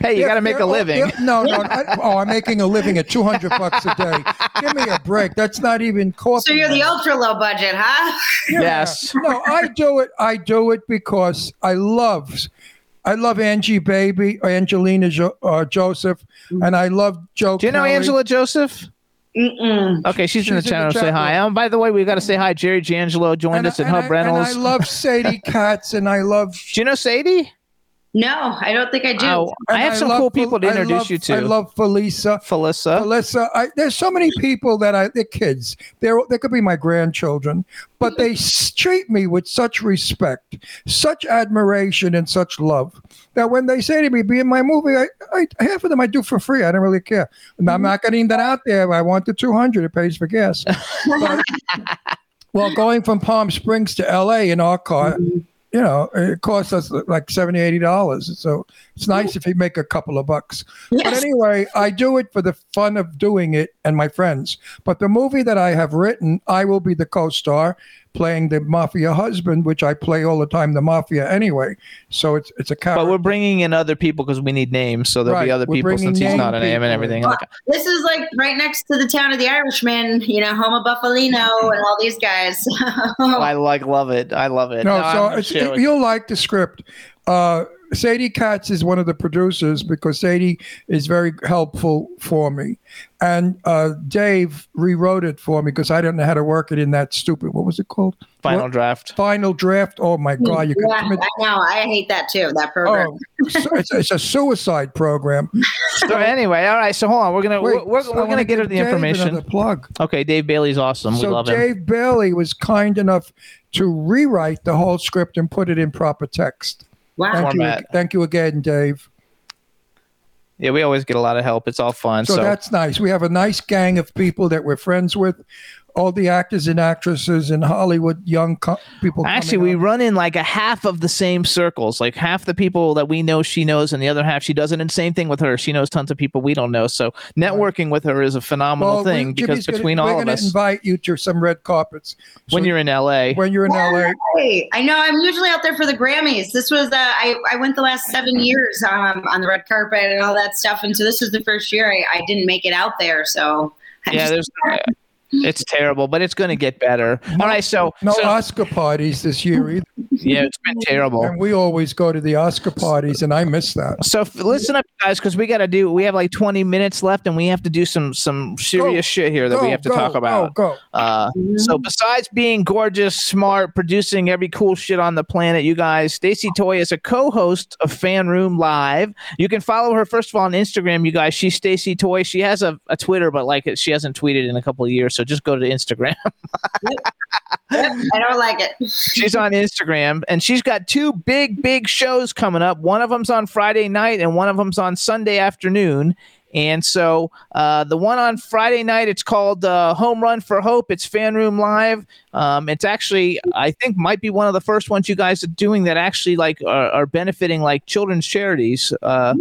hey, you got to make a living. yeah, no, no. I, oh, I'm making a living at 200 bucks a day. Give me a break. That's not even coffee. So you're the ultra low budget, huh? Yes. no, I do it. I do it because I love, I love Angie Baby, Angelina jo- uh, Joseph, and I love Joe. Do you know Kelly. Angela Joseph? Mm-mm. Okay, she's, in the She's in the channel. Say hi. Um, by the way, we've got to say hi. Jerry D'Angelo joined And, us and and Hub I, Reynolds. and I love Sadie Katz, and I love. Do you know Sadie? No, I don't think I do. Oh, I and have some love cool Fel- people to introduce love- you to. I love Felisa. Felissa. Alyssa, I, there's so many people that I, they're kids. They're, they could be my grandchildren, but they treat me with such respect, such admiration, and such love that when they say to me, be in my movie, I, I half of them I do for free. I don't really care. And I'm mm-hmm. not getting that out there. I want the 200. It pays for gas. But- well, going from Palm Springs to LA in our car, mm-hmm. You know, it costs us like 70 $80. So it's nice if you make a couple of bucks. But anyway, I do it for the fun of doing it and my friends. But the movie that I have written, I will be the co star playing the mafia husband, which I play all the time, the mafia anyway. So it's it's a character. But we're bringing in other people because we need names. So there'll be other we're people bringing since he's not a name name and everything. in. Like, This is like right next to the town of the Irishman, you know, home of Bufalino and all these guys. I like love it. I love it. No, No, so it's, sure- you'll like the script. Uh, Sadie Katz is one of the producers because Sadie is very helpful for me. And uh, Dave rewrote it for me because I didn't know how to work it in that stupid, what was it called? final What? draft. Final draft. Oh my God. You could yeah, commit. I know. I hate that too. That program. Oh, so it's, it's a suicide program. So anyway, all right. So hold on. We're gonna Wait, we're, so we're, gonna get her the Dave information. Another plug. Okay, Dave Bailey's awesome. we so love him. Dave Bailey was kind enough to rewrite the whole script and put it in proper text. Wow. Thank Format. you, thank you again, Dave. Yeah, we always get a lot of help. It's all fun. So, So, that's nice. We have a nice gang of people that we're friends with. All the actors and actresses in Hollywood, young co- people. Actually, we up. run in like a half of the same circles. Like half the people that we know she knows, and the other half she doesn't. And same thing with her. She knows tons of people we don't know. So networking with her is a phenomenal Well, thing we- because Jimmy's gonna- between we're all of gonna us, invite you to some red carpets when you're in LA, when you're in LA. Hey, I know I'm usually out there for the Grammys. This was uh, I I went the last seven years um, on the red carpet and all that stuff, and so this was the first year I, I didn't make it out there. So I yeah, just- there's. It's terrible, but it's going to get better. All right, so, No so Oscar parties this year either. yeah, it's been terrible. And we always go to the Oscar parties, and I miss that. So listen up, guys, because we got to do. We have like 20 minutes left, and we have to do some some serious shit here that we have to go, talk about. Go, go. Uh, so besides being gorgeous, smart, producing every cool shit on the planet, you guys, Stacey Toy is a co-host of FanRoom Live. You can follow her first of all on Instagram, you guys. She's Stacey Toy. She has a, a Twitter, but like she hasn't tweeted in a couple of years. So just go to Instagram. I don't like it. she's on Instagram, and she's got two big, big shows coming up. One of them's on Friday night, and one of them's on Sunday afternoon. And so uh, the one on Friday night, it's called uh, Home Run for Hope. It's FanRoom Live. Um, it's actually, I think, might be one of the first ones you guys are doing that actually like are, are benefiting like children's charities. Uh,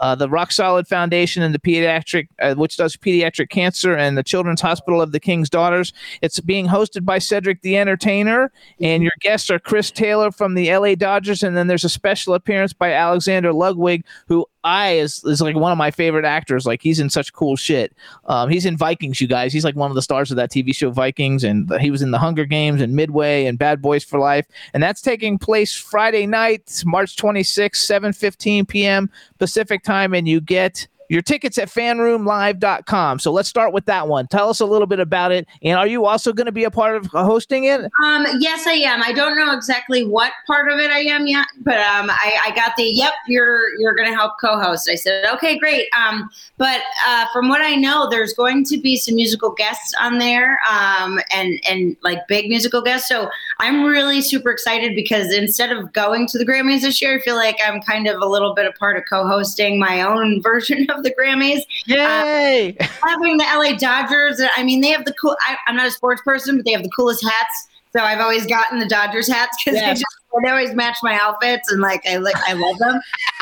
uh, the Rock Solid Foundation and the pediatric, uh, which does pediatric cancer, and the Children's Hospital of the King's Daughters. It's being hosted by Cedric the Entertainer, and your guests are Chris Taylor from the LA Dodgers, and then there's a special appearance by Alexander Ludwig, who I is is like one of my favorite actors. Like he's in such cool shit. Um, he's in Vikings, you guys. He's like one of the stars of that TV show Vikings, and he was in the Hunger Games and Midway and Bad Boys for Life. And that's taking place Friday night, March 26th, 7:15 p.m. Pacific time, and you get your tickets at fanroomlive.com. So let's start with that one. Tell us a little bit about it. And are you also going to be a part of hosting it? Um, yes, I am. I don't know exactly what part of it I am yet, but um, I, I got the yep. You're you're going to help co-host. I said okay, great. Um, but uh, from what I know, there's going to be some musical guests on there, um, and and like big musical guests. So I'm really super excited because instead of going to the Grammys this year, I feel like I'm kind of a little bit a part of co-hosting my own version of the Grammys Yay! having the LA Dodgers. I mean, they have the cool. I, I'm not a sports person, but they have the coolest hats. So I've always gotten the Dodgers hats because Yes. they just they always match my outfits, and like I like I love them.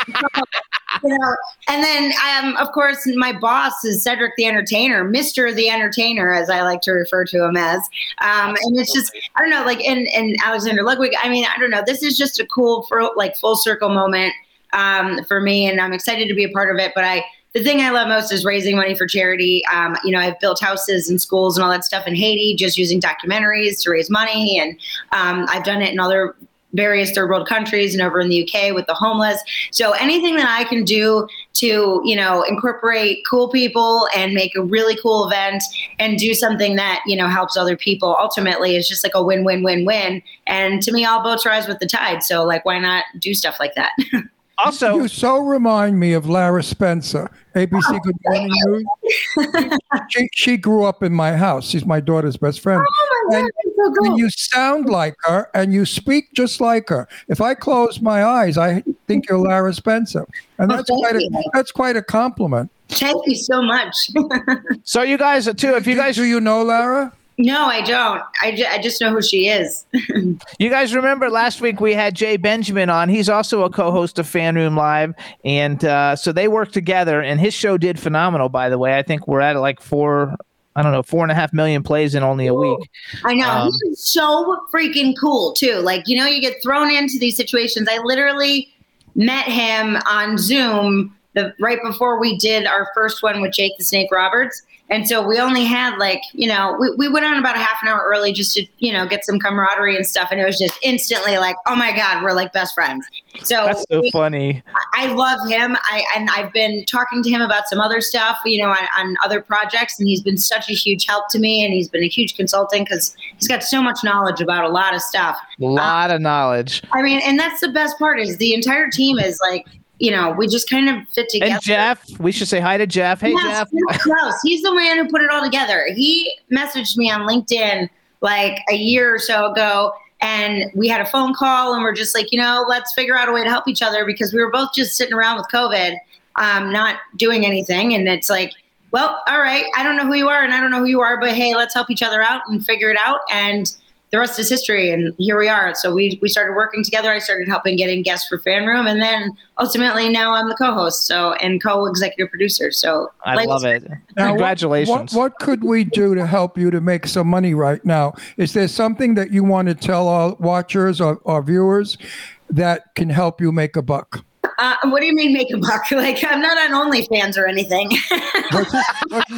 you know, and then um, of course my boss is Cedric the Entertainer, Mister the Entertainer, as I like to refer to him as. Um, and it's just I don't know, like and and Alexander Ludwig. I mean, I don't know. This is just a cool for like full circle moment um, for me, and I'm excited to be a part of it. But I the thing I love most is raising money for charity. Um, you know, I've built houses and schools and all that stuff in Haiti just using documentaries to raise money. And um, I've done it in other various third world countries and over in the UK with the homeless. So anything that I can do to, you know, incorporate cool people and make a really cool event and do something that, you know, helps other people ultimately is just like a win win win win. And to me, all boats rise with the tide. So like, why not do stuff like that? Also, You so remind me of Lara Spencer, ABC Good Morning News. she, she grew up in my house. She's my daughter's best friend. Oh my God, And so cool. And you sound like her and you speak just like her. If I close my eyes, I think you're Lara Spencer. And Oh, that's thank quite a, you. that's quite a compliment. Thank you so much. so you guys are too. If you Do- guys do you know Lara? No, I don't. I, ju- I just know who she is. You guys remember last week we had Jay Benjamin on. He's also a co-host of FanRoom Live, and uh, so they work together. And his show did phenomenal, by the way. I think we're at like four, I don't know, four and a half million plays in only a week. I know. Um, He's so freaking cool, too. Like, you know, you get thrown into these situations. I literally met him on Zoom the right before we did our first one with Jake the Snake Roberts. And so we only had like, you know, we, we went on about a half an hour early just to, you know, get some camaraderie and stuff. And it was just instantly like, oh my God, we're like best friends. So That's so we- funny. I love him. I and I've been talking to him about some other stuff, you know, on, on other projects, and he's been such a huge help to me. And he's been a huge consultant because he's got so much knowledge about a lot of stuff. A lot of knowledge. I mean, and that's the best part is the entire team is like, you know, we just kind of fit together. And Jeff, we should say hi to Jeff. Hey, Yes, Jeff. Close. He's the man who put it all together. He messaged me on LinkedIn like a year or so ago, and we had a phone call, and we're just like, you know, let's figure out a way to help each other because we were both just sitting around with COVID, um, not doing anything, and it's like. well, all right, I don't know who you are and I don't know who you are, but hey, let's help each other out and figure it out. And the rest is history. And here we are. So we, we started working together. I started helping getting guests for FanRoom. And then ultimately now I'm the co-host so and co-executive producer. So I like- love it. Now, Congratulations. What, what could we do to help you to make some money right now? Is there something that you want to tell our watchers or, or viewers that can help you make a buck? Uh, what do you mean make a buck? Like I'm not on OnlyFans or anything. What'd you- what'd you say?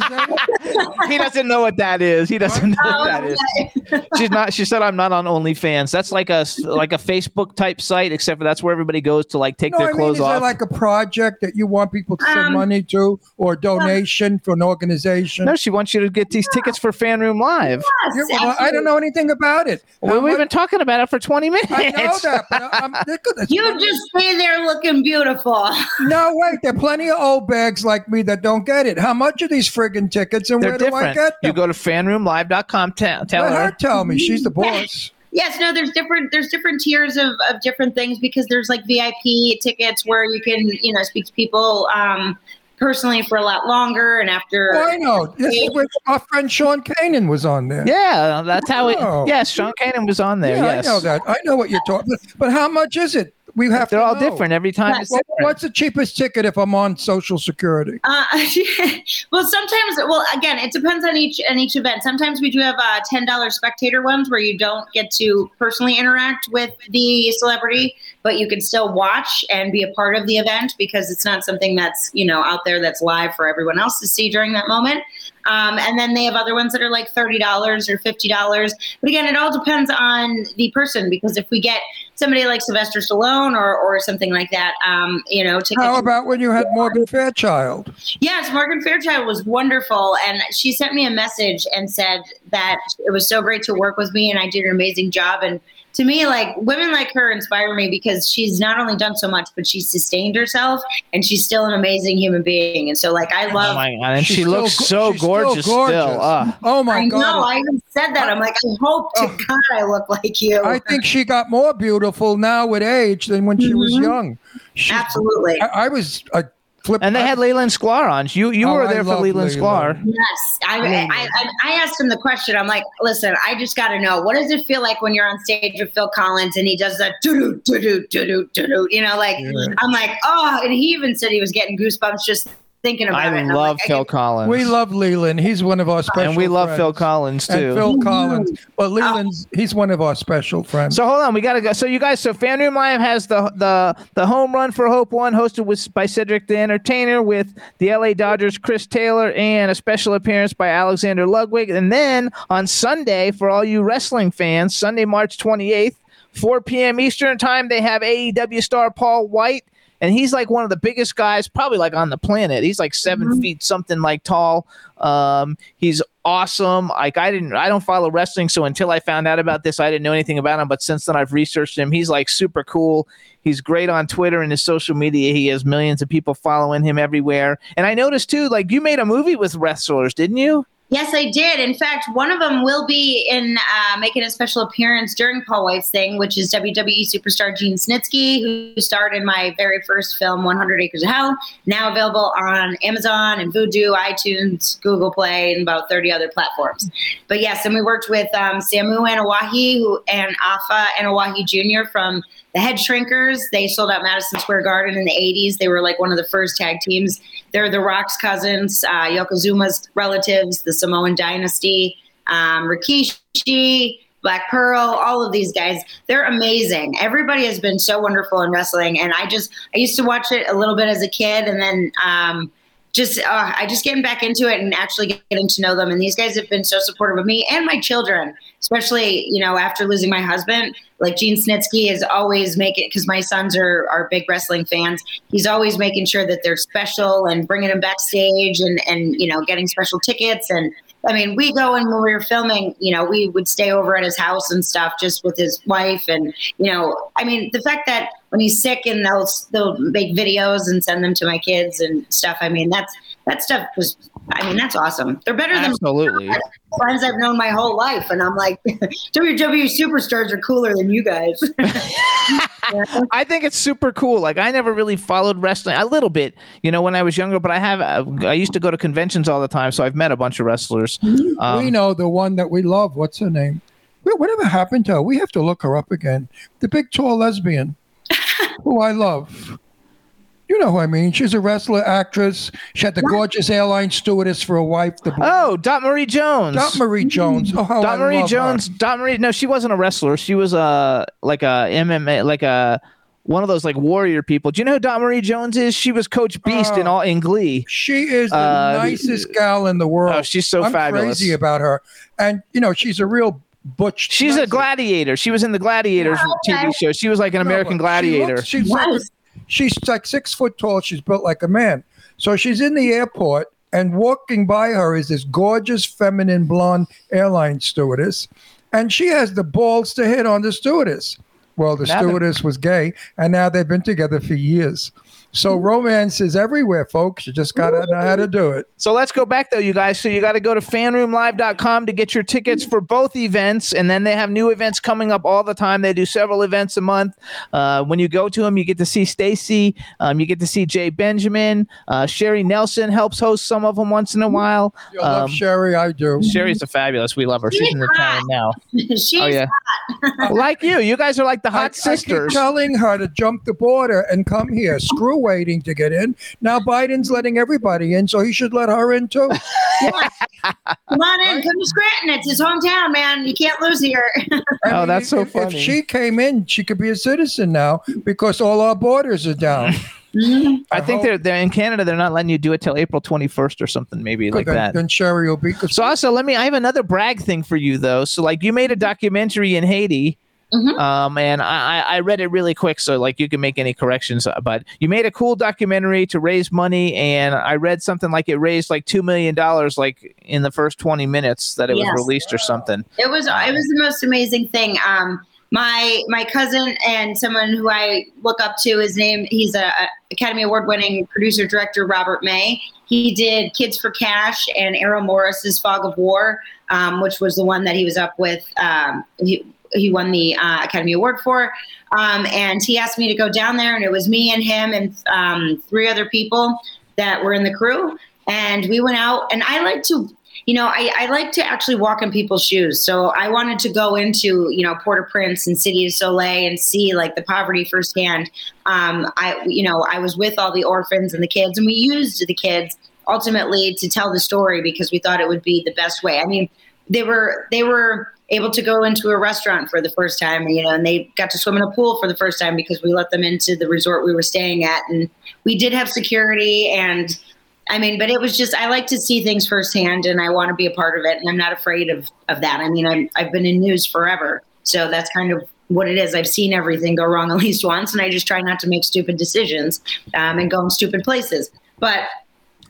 He doesn't know what that is. He doesn't know what that is. Okay. She's not. She said, "I'm not on OnlyFans." That's like a like a Facebook type site, except for that's where everybody goes to like take No, their I mean, clothes is there off. like a project that you want people to send Um, money to or donation for an organization? no, she wants you to get these tickets for FanRoom Live. Yeah, well, I don't know anything about it. Well, How we've much- been talking about it for 20 minutes. I know that, but I- I'm. You just stay there looking beautiful. no, wait. There are plenty of old bags like me that don't get it. How much are these friggin' tickets, and They're where do I different. get You go to fanroomlive.com. Tell, tell Let her her. tell me. She's the boss. Yes, no, there's different there's different tiers of, of different things because there's like VIP tickets where you can, you know, speak to people um personally for a lot longer and after Oh, I know. This is where our friend Sean Kanan was on there. Yeah, that's how it. Oh. Yes, Sean Kanan was on there. Yeah, yes, I know that. I know what you're talking. But how much is it? We have. They're to all know. different every time. Yes. It's What, different. what's the cheapest ticket if I'm on Social Security? Uh, well, sometimes, well, again, it depends on each on each event. Sometimes we do have uh, ten dollars spectator ones where you don't get to personally interact with the celebrity, but you can still watch and be a part of the event because it's not something that's you know out there that's live for everyone else to see during that moment. Um, and then they have other ones that are like thirty dollars or fifty dollars. But again, it all depends on the person because if we get somebody like Sylvester Stallone or or something like that, um, you know, to How about when you had Morgan Fairchild? Yes, Morgan Fairchild was wonderful. And she sent me a message and said that it was so great to work with me and I did an amazing job. And to me, like women like her inspire me because she's not only done so much, but she's sustained herself and she's still an amazing human being. And so, like, I Oh love. my god! And she looks go- so she's still gorgeous, still. gorgeous. Ah. Oh my I know. God! I even said that. I'm like, I hope to Oh. God I look like you. I think she got more beautiful now with age than when she was Mhm. young. She, absolutely. I, I was I flipped. And they had Leland Sklar on. You you Oh, were I there for love Leland Sklar. Yes, I, I, I, I asked him the question. I'm like, listen, I just got to know what does it feel like when you're on stage with Phil Collins and he does that doo doo doo doo doo doo doo. You know, like Yeah. I'm like, oh, and he even said he was getting goosebumps just thinking about. I And I'm love like, Phil get- Collins. We love Leland. He's one of our special. Friends. And we love friends. Phil Collins too. and Phil Collins. But oh. Leland's he's one of our special friends. So hold on, we gotta go. So you guys, so FanRoom Live has the the the home run for Hope One, hosted with by Cedric the Entertainer, with the LA Dodgers Chris Taylor, and a special appearance by Alexander Ludwig. And then on Sunday, for all you wrestling fans, Sunday, March twenty eighth, four p.m. Eastern time, they have AEW star Paul White. And he's like one of the biggest guys, probably like on the planet. He's like 7 feet something like tall. Um, he's awesome. Like I didn't, I don't follow wrestling, so until I found out about this, I didn't know anything about him. But since then, I've researched him. He's like super cool. He's great on Twitter and his social media. He has millions of people following him everywhere. And I noticed too, like you made a movie with wrestlers, didn't you? Yes, I did. In fact, one of them will be in uh, making a special appearance during Paul White's thing, which is WWE superstar Gene Snitsky, who starred in my very first film, 100 Acres of Hell, now available on Amazon and Vudu, iTunes, Google Play, and about 30 other platforms. But yes, and we worked with um, Samu Anoa'i and Afa Anoa'i Jr. from the Head Shrinkers. They sold out Madison Square Garden in the 80s. They were like one of the first tag teams. They're the Rock's cousins, uh, Yokozuna's relatives, the Samoan dynasty, um, Rikishi, Black Pearl, all of these guys. They're amazing. Everybody has been so wonderful in wrestling. And I just, I used to watch it a little bit as a kid and then, um, just uh, I just getting back into it and actually getting to know them. And these guys have been so supportive of me and my children, especially you know after losing my husband. Like Gene Snitsky is always making because my sons are are big wrestling fans. He's always making sure that they're special and bringing them backstage and and you know getting special tickets and. I mean, we go and when we were filming, you know, we would stay over at his house and stuff just with his wife. And, you know, I mean, the fact that when he's sick and they'll, they'll make videos and send them to my kids and stuff. I mean, that's, that stuff was, I mean, that's awesome. They're better than Absolutely. friends I've known my whole life. And I'm like, WWE superstars are cooler than you guys. I think it's super cool. Like I never really followed wrestling a little bit, you know, when I was younger. But I have. Uh, I used to go to conventions all the time, so I've met a bunch of wrestlers. Um, we know the one that we love. What's her name? Whatever happened to her? We have to look her up again. The big tall lesbian who I love. You know who I mean. She's a wrestler, actress. She had the gorgeous airline stewardess for a wife. The oh, Dot Marie Jones. Dot Marie Jones. Oh, how I Dot Marie love her. Jones. Dot Marie. No, she wasn't a wrestler. She was a like a MMA, like a one of those like warrior people. Do you know who Dot Marie Jones is? She was Coach Beiste in Oh. all in Glee. She is the Uh, nicest gal in the world. Oh, she's so I'm fabulous. crazy about her. And you know, she's a real butch. She's a gladiator. She was in the Gladiators TV show. She was like an American but gladiator. She looks, she's, like, she's like six foot tall. She's built like a man. So she's in the airport, and walking by her is this gorgeous, feminine, blonde airline stewardess, and she has the balls to hit on the stewardess. Well, the Now stewardess was gay, and now they've been together for years. So romance is everywhere, folks. You just gotta know how to do it. So let's go back though, you guys. So you got to go to fanroomlive.com to get your tickets for both events, and then they have new events coming up all the time. They do several events a month. Uh, when you go to them, you get to see Stacey, um, you get to see Jay Benjamin, uh, Sherry Nelson helps host some of them once in a while. You love Um, Sherry, I do. Sherry's a fabulous. We love her. She's in the town now. She's Oh yeah, like you. You guys are like the I, hot I keep sisters. telling her to jump the border and come here. Screw waiting to get in. Now Biden's letting everybody in, so he should let her in too. Come on in, come to Scranton. It's his hometown, man. You can't lose here. I Oh, that's so if, funny. If she came in, she could be a citizen now because all our borders are down. I think uh-huh. they're they're in Canada. They're not letting you do it till April twenty first or something, maybe like then, that. then Sherry will be. 'cause So also, let me. I have another brag thing for you though. So like, you made a documentary in Haiti, Mhm. um, and I, I read it really quick, so like you can make any corrections. uh, But you made a cool documentary to raise money, and I read something like it raised like two million dollars, like in the first twenty minutes that it Yes. was released or something. It was it was the most amazing thing. Um, my my cousin and someone who I look up to, his name he's a, a Academy Award winning producer director Robert May. He did Kids for Cash and Errol Morris's Fog of War, um, which was the one that he was up with. Um, he, he won the uh, Academy Award for, um, and he asked me to go down there, and it was me and him and um, three other people that were in the crew, and we went out. And I like to you know, I, I like to actually walk in people's shoes. So I wanted to go into, you know, Port-au-Prince and City of Soleil and see like the poverty firsthand. Um, I, you know, I was with all the orphans and the kids, and we used the kids ultimately to tell the story because we thought it would be the best way. I mean, they were they were able to go into a restaurant for the first time, you know, and they got to swim in a pool for the first time because we let them into the resort we were staying at, and we did have security and I mean, but it was just I like to see things firsthand, and I want to be a part of it, and I'm not afraid of of that. I mean, I'm, I've been in news forever, so that's kind of what it is. I've seen everything go wrong at least once, and I just try not to make stupid decisions um, and go in stupid places. But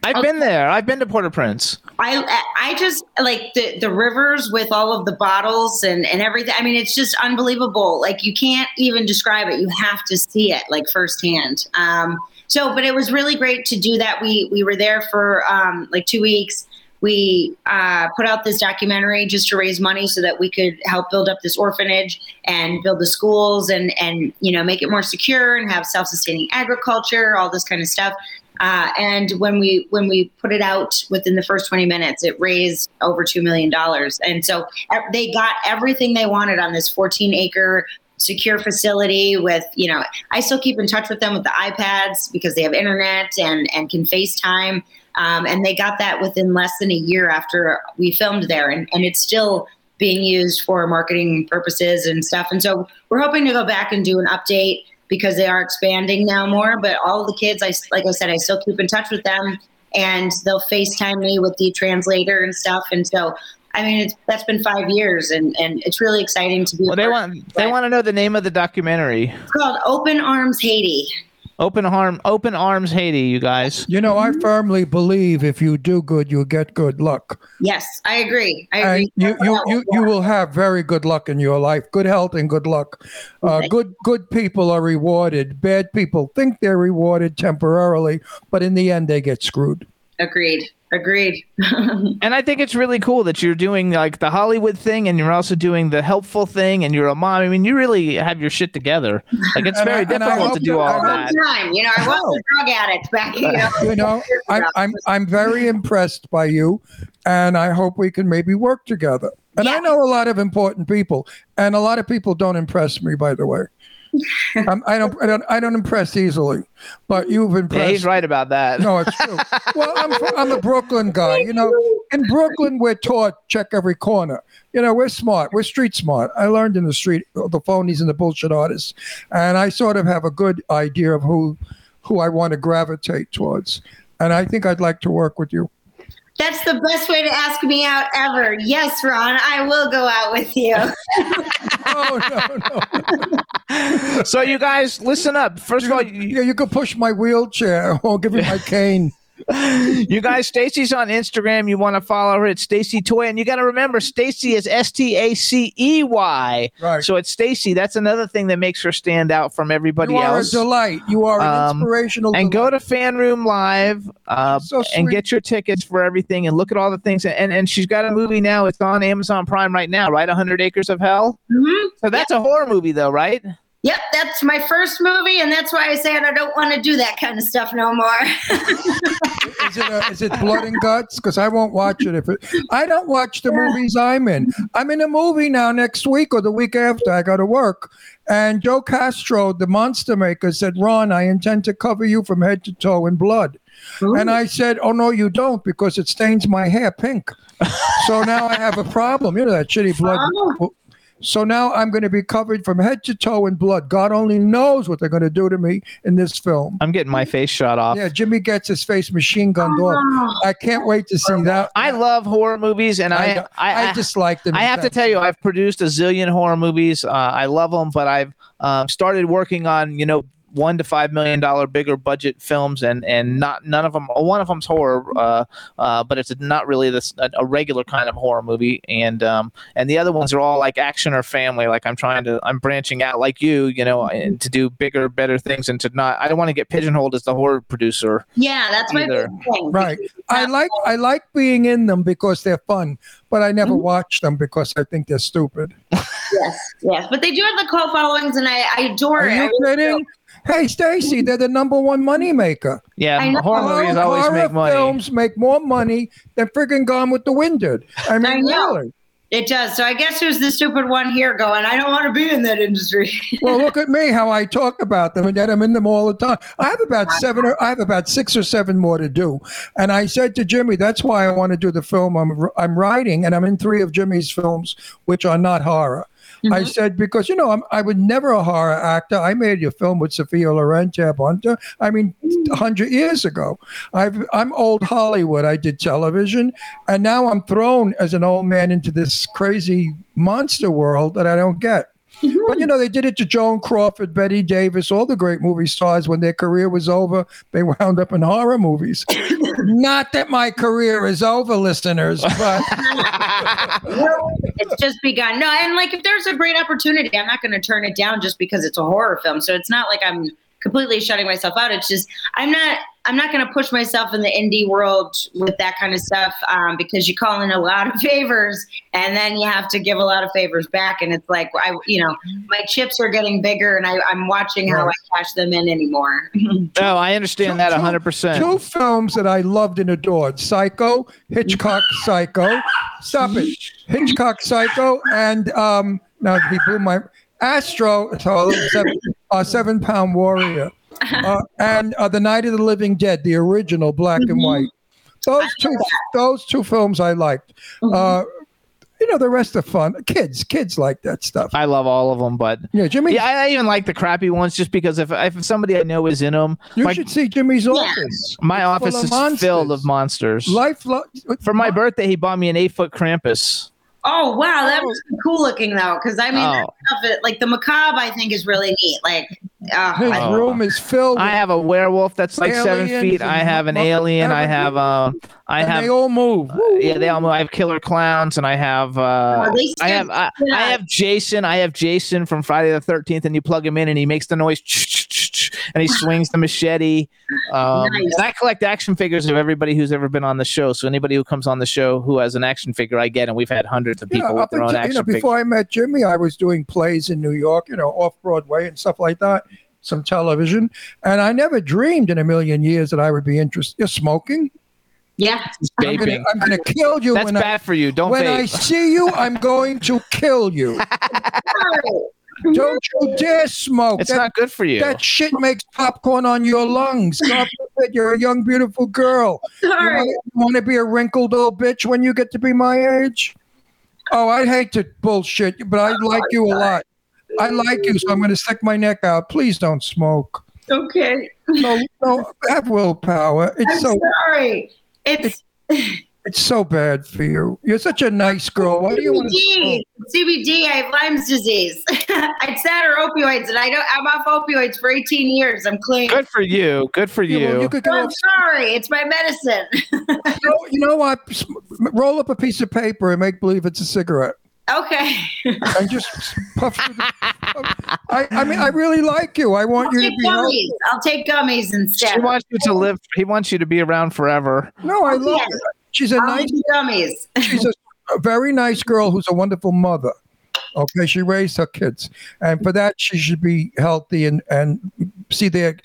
I've been there. I've been to Port-au-Prince. I I just like the the rivers with all of the bottles and and everything. I mean, it's just unbelievable. Like you can't even describe it. You have to see it like firsthand. Um, so, but it was really great to do that. We we were there for um, like two weeks. We uh, put out this documentary just to raise money so that we could help build up this orphanage and build the schools and and you know make it more secure and have self-sustaining agriculture, all this kind of stuff. Uh, and when we when we put it out within the first 20 minutes, it raised over two million dollars. And so they got everything they wanted on this 14 acre secure facility with you know i still keep in touch with them with the ipads because they have internet and and can facetime. Um, and they got that within less than a year after we filmed there. And, and it's still being used for marketing purposes and stuff. And so we're hoping to go back and do an update because they are expanding now more but all the kids i like i said i still keep in touch with them and they'll facetime me with the translator and stuff and so I mean, it's that's been five years, and and it's really exciting to be. Well, they want they want to know the name of the documentary. It's called Open Arms Haiti. Open Arm Open Arms Haiti, you guys. You know, I firmly believe if you do good, you'll get good luck. Yes, I agree. I And agree. you, you, you, you will have very good luck in your life, good health and good luck. Uh, good, good people are rewarded. Bad people think they're rewarded temporarily, but in the end, they get screwed. Agreed. Agreed. And I think it's really cool that you're doing like the Hollywood thing and you're also doing the helpful thing and you're a mom. I mean, you really have your shit together. Like it's And very I- difficult to do all hope that. time, you know, I was a drug addict back, you know. you know, I, I'm I'm very impressed by you, and I hope we can maybe work together. And I know a lot of important people, and a lot of people don't impress me. By the way, I'm, I don't I don't I don't impress easily, but you've Yeah, impressed. he's right about that. No, it's true. well, I'm I'm a Brooklyn guy. You know, in Brooklyn we're taught check every corner. You know, we're smart. We're street smart. I learned in the street the phonies and the bullshit artists, and I sort of have a good idea of who who I want to gravitate towards. And I think I'd like to work with you. That's the best way to ask me out ever. Yes, Ron, I will go out with you. Oh no, no. So you guys listen up. First of all, you, Yeah, you could push my wheelchair or give me my cane. You guys, Stacey's on Instagram. You want to follow her? It's Stacey Toy, and you got to remember, Stacey is S T A C E Y. Right. So it's Stacey. That's another thing that makes her stand out from everybody You are else. a delight. You are an Um, inspirational. and delight. go to FanRoom Live uh, So and get your tickets for everything and look at all the things. And and she's got a movie now. It's on Amazon Prime right now, right? hundred Acres of Hell. Mhm. So that's a horror movie, though, right? Yep, that's my first movie, and that's why I said I don't want to do that kind of stuff no more. Is it, a, is it blood and guts? Because I won't watch it if it. I don't watch the movies I'm in. I'm in a movie now next week or the week after. I go to work, and Joe Castro, the monster maker, said, "Ron, I intend to cover you from head to toe in blood." And I said, "Oh no, you don't, because it stains my hair pink." so now I have a problem. You know that shitty blood. Oh. So now I'm going to be covered from head to toe in blood. God only knows what they're going to do to me in this film. I'm getting my face shot off. Yeah, Jimmy gets his face machine gunned off. I can't wait to see that. I love horror movies, and I don't- I, I just like them. I have to tell you, I've produced a zillion horror movies. Uh, I love them, but I've um, started working on you know one to five million dollar bigger budget films, and and not none of them. One of them's horror, uh, uh, but it's not really this a, a regular kind of horror movie, and um, and the other ones are all like action or family. Like I'm trying to, I'm branching out like you, you know, and to do bigger, better things, and to not. I don't want to get pigeonholed as the horror producer. yeah, that's my Either. big thing. Right. I like I like being in them because they're fun, but I never watch them because I think they're stupid. Yes, yes, but they do have the cult followings, and I, I adore Are it. I you kidding? Hey, Stacey, they're the number one money maker. Yeah, I know. horror movies always Horror make money. films make more money than friggin' Gone with the Wind did. I mean, I know. really. It does. So I guess who's the stupid one here going, I don't want to be in that industry. Well, look at me, how I talk about them, and yet I'm in them all the time. I have about seven, or I have about six or seven more to do. And I said to Jimmy, that's why I want to do the film I'm I'm writing, and I'm in three of Jimmy's films, which are not horror. I mm-hmm. said because you know I'm, I was never a horror actor. I made a film with Sophia Loren, Tab Hunter. I mean, mm. hundred years ago. I've, I'm old Hollywood. I did television, and now I'm thrown as an old man into this crazy monster world that I don't get. But you know, they did it to Joan Crawford, Bette Davis, all the great movie stars. When their career was over, they wound up in horror movies. Not that my career is over, listeners, but it's just begun. No, and like if there's a great opportunity, I'm not going to turn it down just because it's a horror film. So it's not like I'm completely shutting myself out. It's just I'm not I'm not going to push myself in the indie world with that kind of stuff um, because you call in a lot of favors and then you have to give a lot of favors back, and it's like I you know my chips are getting bigger and I, I'm watching how I cash them in anymore. Oh, I understand that 100. percent two films that I loved and adored: Psycho, Hitchcock, Psycho. Stop it, Hitchcock, Psycho, and um, now he blew my Astro, so seven, uh, seven Pound Warrior, uh, and uh, The Night of the Living Dead, the original black and white. Those two, those two films I liked. Uh, you know, the rest are fun. Kids, kids like that stuff. I love all of them, but Yeah, Jimmy, yeah, I, I even like the crappy ones just because if if somebody I know is in them, you my, should see Jimmy's office. my It's office of is monsters. filled of monsters. Life, lo- For my birthday, he bought me an eight foot Krampus. Oh wow, that was cool looking though. Because I mean, Oh. stuff, like the macabre, I think is really neat. Like, uh, his I- Oh. room is filled. I have a werewolf that's like seven feet. I have an alien. I everything. have um. I and have they all move. yeah. They all. move. I have killer clowns, and I have uh. Oh, I have I, I have Jason. I have Jason from Friday the Thirteenth, and you plug him in, and he makes the noise. And he swings the machete. Um, Nice. And I collect action figures of everybody who's ever been on the show. So anybody who comes on the show who has an action figure, I get, and we've had hundreds of people Yeah, with their own you action know, figures. before I met Jimmy, I was doing plays in New York, you know, off Broadway and stuff like that, some television. And I never dreamed in a million years that I would be interested. You're smoking? Yeah. I'm gonna, I'm gonna kill you That's when bad for you. Don't when vape. I see you. I'm going to kill you. Don't you dare smoke. it's that, not good for you. that shit makes popcorn on your lungs. God forbid, you're a young, beautiful girl. Sorry. You want to be a wrinkled old bitch when you get to be my age? Oh, I hate to bullshit, you, but I like you a lot. I like you, so I'm going to stick my neck out. Please don't smoke. Okay. No, no, have willpower. It's I'm so sorry. It's it's so bad for you. You're such a nice girl. Why do you want to? CBD. CBD. I have Lyme's disease. it's that or opioids, and I don't. I'm off opioids for 18 years. I'm clean. good for you. Good for You, you. know, you could get I'm off. sorry. It's my medicine. You know, you know what? Roll up a piece of paper and make believe it's a cigarette, okay. and just puff. I, I mean, I really like you. I want I'll you to take be healthy. gummies. I'll take gummies instead. He wants you to live. He wants you to be around forever. No, I oh, love Yes. her. She's a I'll nice, take gummies. she's a, a very nice girl who's a wonderful mother. Okay, she raised her kids, and for that she should be healthy and and see their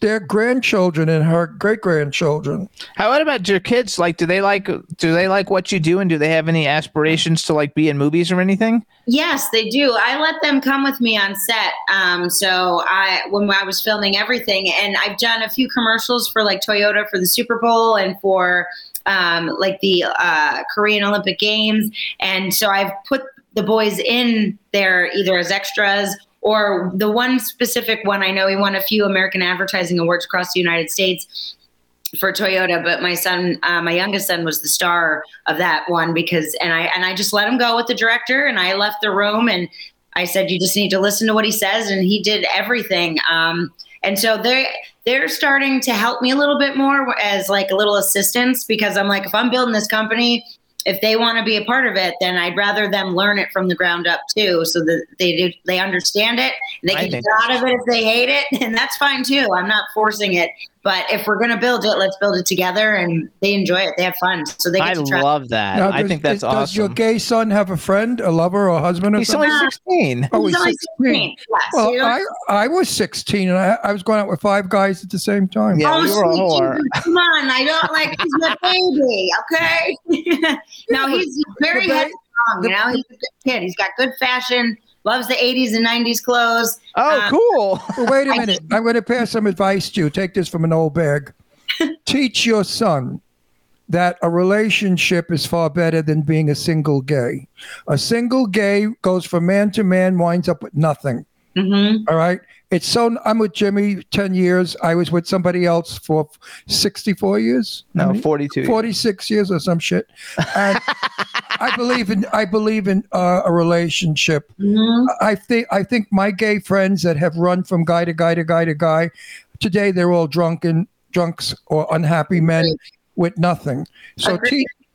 their grandchildren and her great grandchildren. How what about your kids? Like, do they like do they like what you do, and do they have any aspirations to like be in movies or anything? Yes, they do. I let them come with me on set. Um, so I, when I was filming everything, and I've done a few commercials for like Toyota for the Super Bowl and for um, like the uh, Korean Olympic Games, and so I've put the boys in there either as extras or the one specific one. I know he won a few American Advertising Awards across the United States for Toyota, but my son, uh, my youngest son, was the star of that one because, and I and I just let him go with the director, and I left the room, and I said, you just need to listen to what he says, and he did everything. Um, and so they they're starting to help me a little bit more as like a little assistance because I'm like, if I'm building this company. If they want to be a part of it, then I'd rather them learn it from the ground up too, so that they do, they understand it. They can get out of it if they hate it, and that's fine too. I'm not forcing it. But if we're gonna build it, let's build it together, and they enjoy it. They have fun, so they get I to try. love that. Now, I does- think that's does, Does your gay son have a friend, a lover, or a husband? Or He's something? only sixteen. Oh, He's he's only 16. 16. Yes. Well, You know? I, I was 16 and I, I was going out with five guys at the same time. Yeah, oh, you were a sweet whore. Come on! I don't like he's my baby. Okay. no, he's very the ba- headstrong. You know, he's a good kid. He's got good fashion. Loves the '80s and '90s clothes. Oh, Uh, cool. Well, wait a minute. I'm going to pass some advice to you. Take this from an old bag. Teach your son that a relationship is far better than being a single gay. A single gay goes from man to man, winds up with nothing. Mm-hmm. All right. It's so. I'm with Jimmy 10 years. I was with somebody else for 64 years. No, forty-two. 46 years or some shit. And I believe in I believe in uh, a relationship. Mm-hmm. I think I think my gay friends that have run from guy to guy to guy to guy, today they're all drunken drunks or unhappy men with nothing. So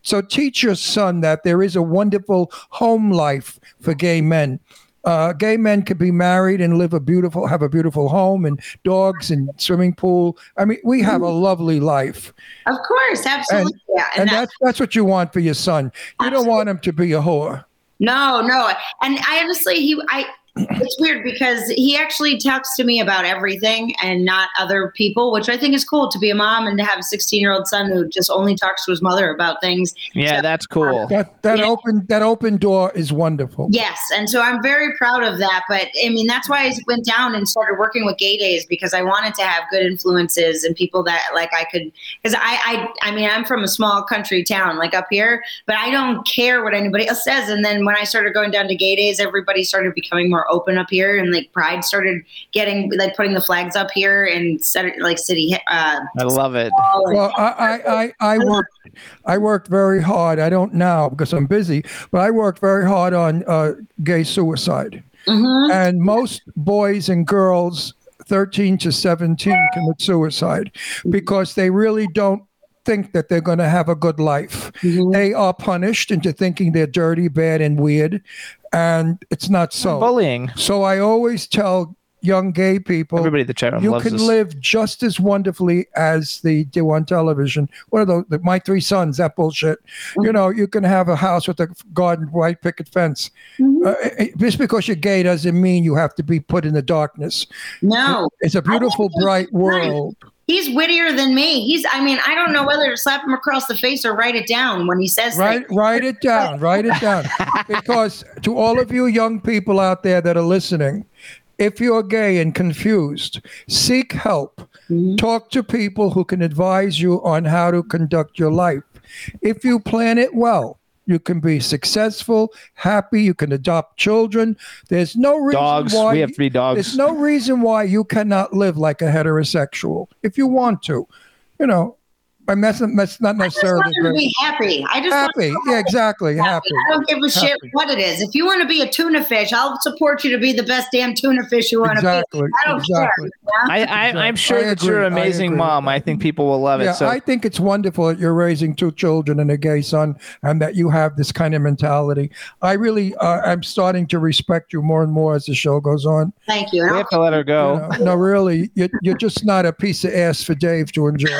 so teach your son that there is a wonderful home life for gay men. Uh, gay men could be married and live a beautiful, have a beautiful home and dogs and swimming pool. I mean, we have a lovely life, Of course, absolutely. yeah. and that- that's that's what you want for your son. You don't want him to be a whore. No, no. And I honestly, he, I, it's weird because he actually talks to me about everything and not other people, which I think is cool to be a mom and to have a 16 year old son who just only talks to his mother about things. Yeah, that's cool. Um, that that Yeah. open that open door is wonderful. Yes. And so I'm very proud of that. But I mean, that's why I went down and started working with gay days because I wanted to have good influences and people that like I could, because I, I, I mean, I'm from a small country town like up here, but I don't care what anybody else says. And then when I started going down to gay days, everybody started becoming more open up here and like pride started getting like putting the flags up here and set like city, uh, I love it. and- Well, I, I, I, I worked I worked very hard. I don't now because I'm busy, but I worked very hard on uh, gay suicide. Mhm. And most boys and girls 13 to 17 commit suicide because they really don't think that they're going to have a good life. They are punished into thinking they're dirty, bad, and weird. And it's not so. Bullying. So I always tell young gay people, Everybody in the chat room you loves can this. live just as wonderfully as they do on television. What are those? The, my three sons, that bullshit. You know, you can have a house with a garden, white picket fence. Uh, eh, just because you're gay doesn't mean you have to be put in the darkness. No. It's a beautiful, he's bright nice. world. He's wittier than me. He's, I mean, I don't know whether to slap him across the face or write it down when he says things. write it down. Write it down. Because to all of you young people out there that are listening, if you're gay and confused, seek help. Mm-hmm. Talk to people who can advise you on how to conduct your life. If you plan it well, you can be successful, happy. You can adopt children. There's no reason Dogs. why We have three dogs. There's no reason why you cannot live like a heterosexual if you want to. You know, I mean, that's, not- that's not I just necessarily want to be happy. I just want happy. him to Yeah, exactly. be Happy. I don't give a shit what it is. If you want to be a tuna fish, I'll support you to be the best damn tuna fish you want Exactly. to be. I don't Exactly. care. I, I, I'm sure I that you're an amazing agree. mom. I think people will love it. Yeah, so I think it's wonderful that you're raising two children and a gay son, and that you have this kind of mentality. I really, uh, I'm starting to respect you more and more as the show goes on. Thank you. we have to let her go. You know, no, really, you're, you're just not a piece of ass for Dave to enjoy.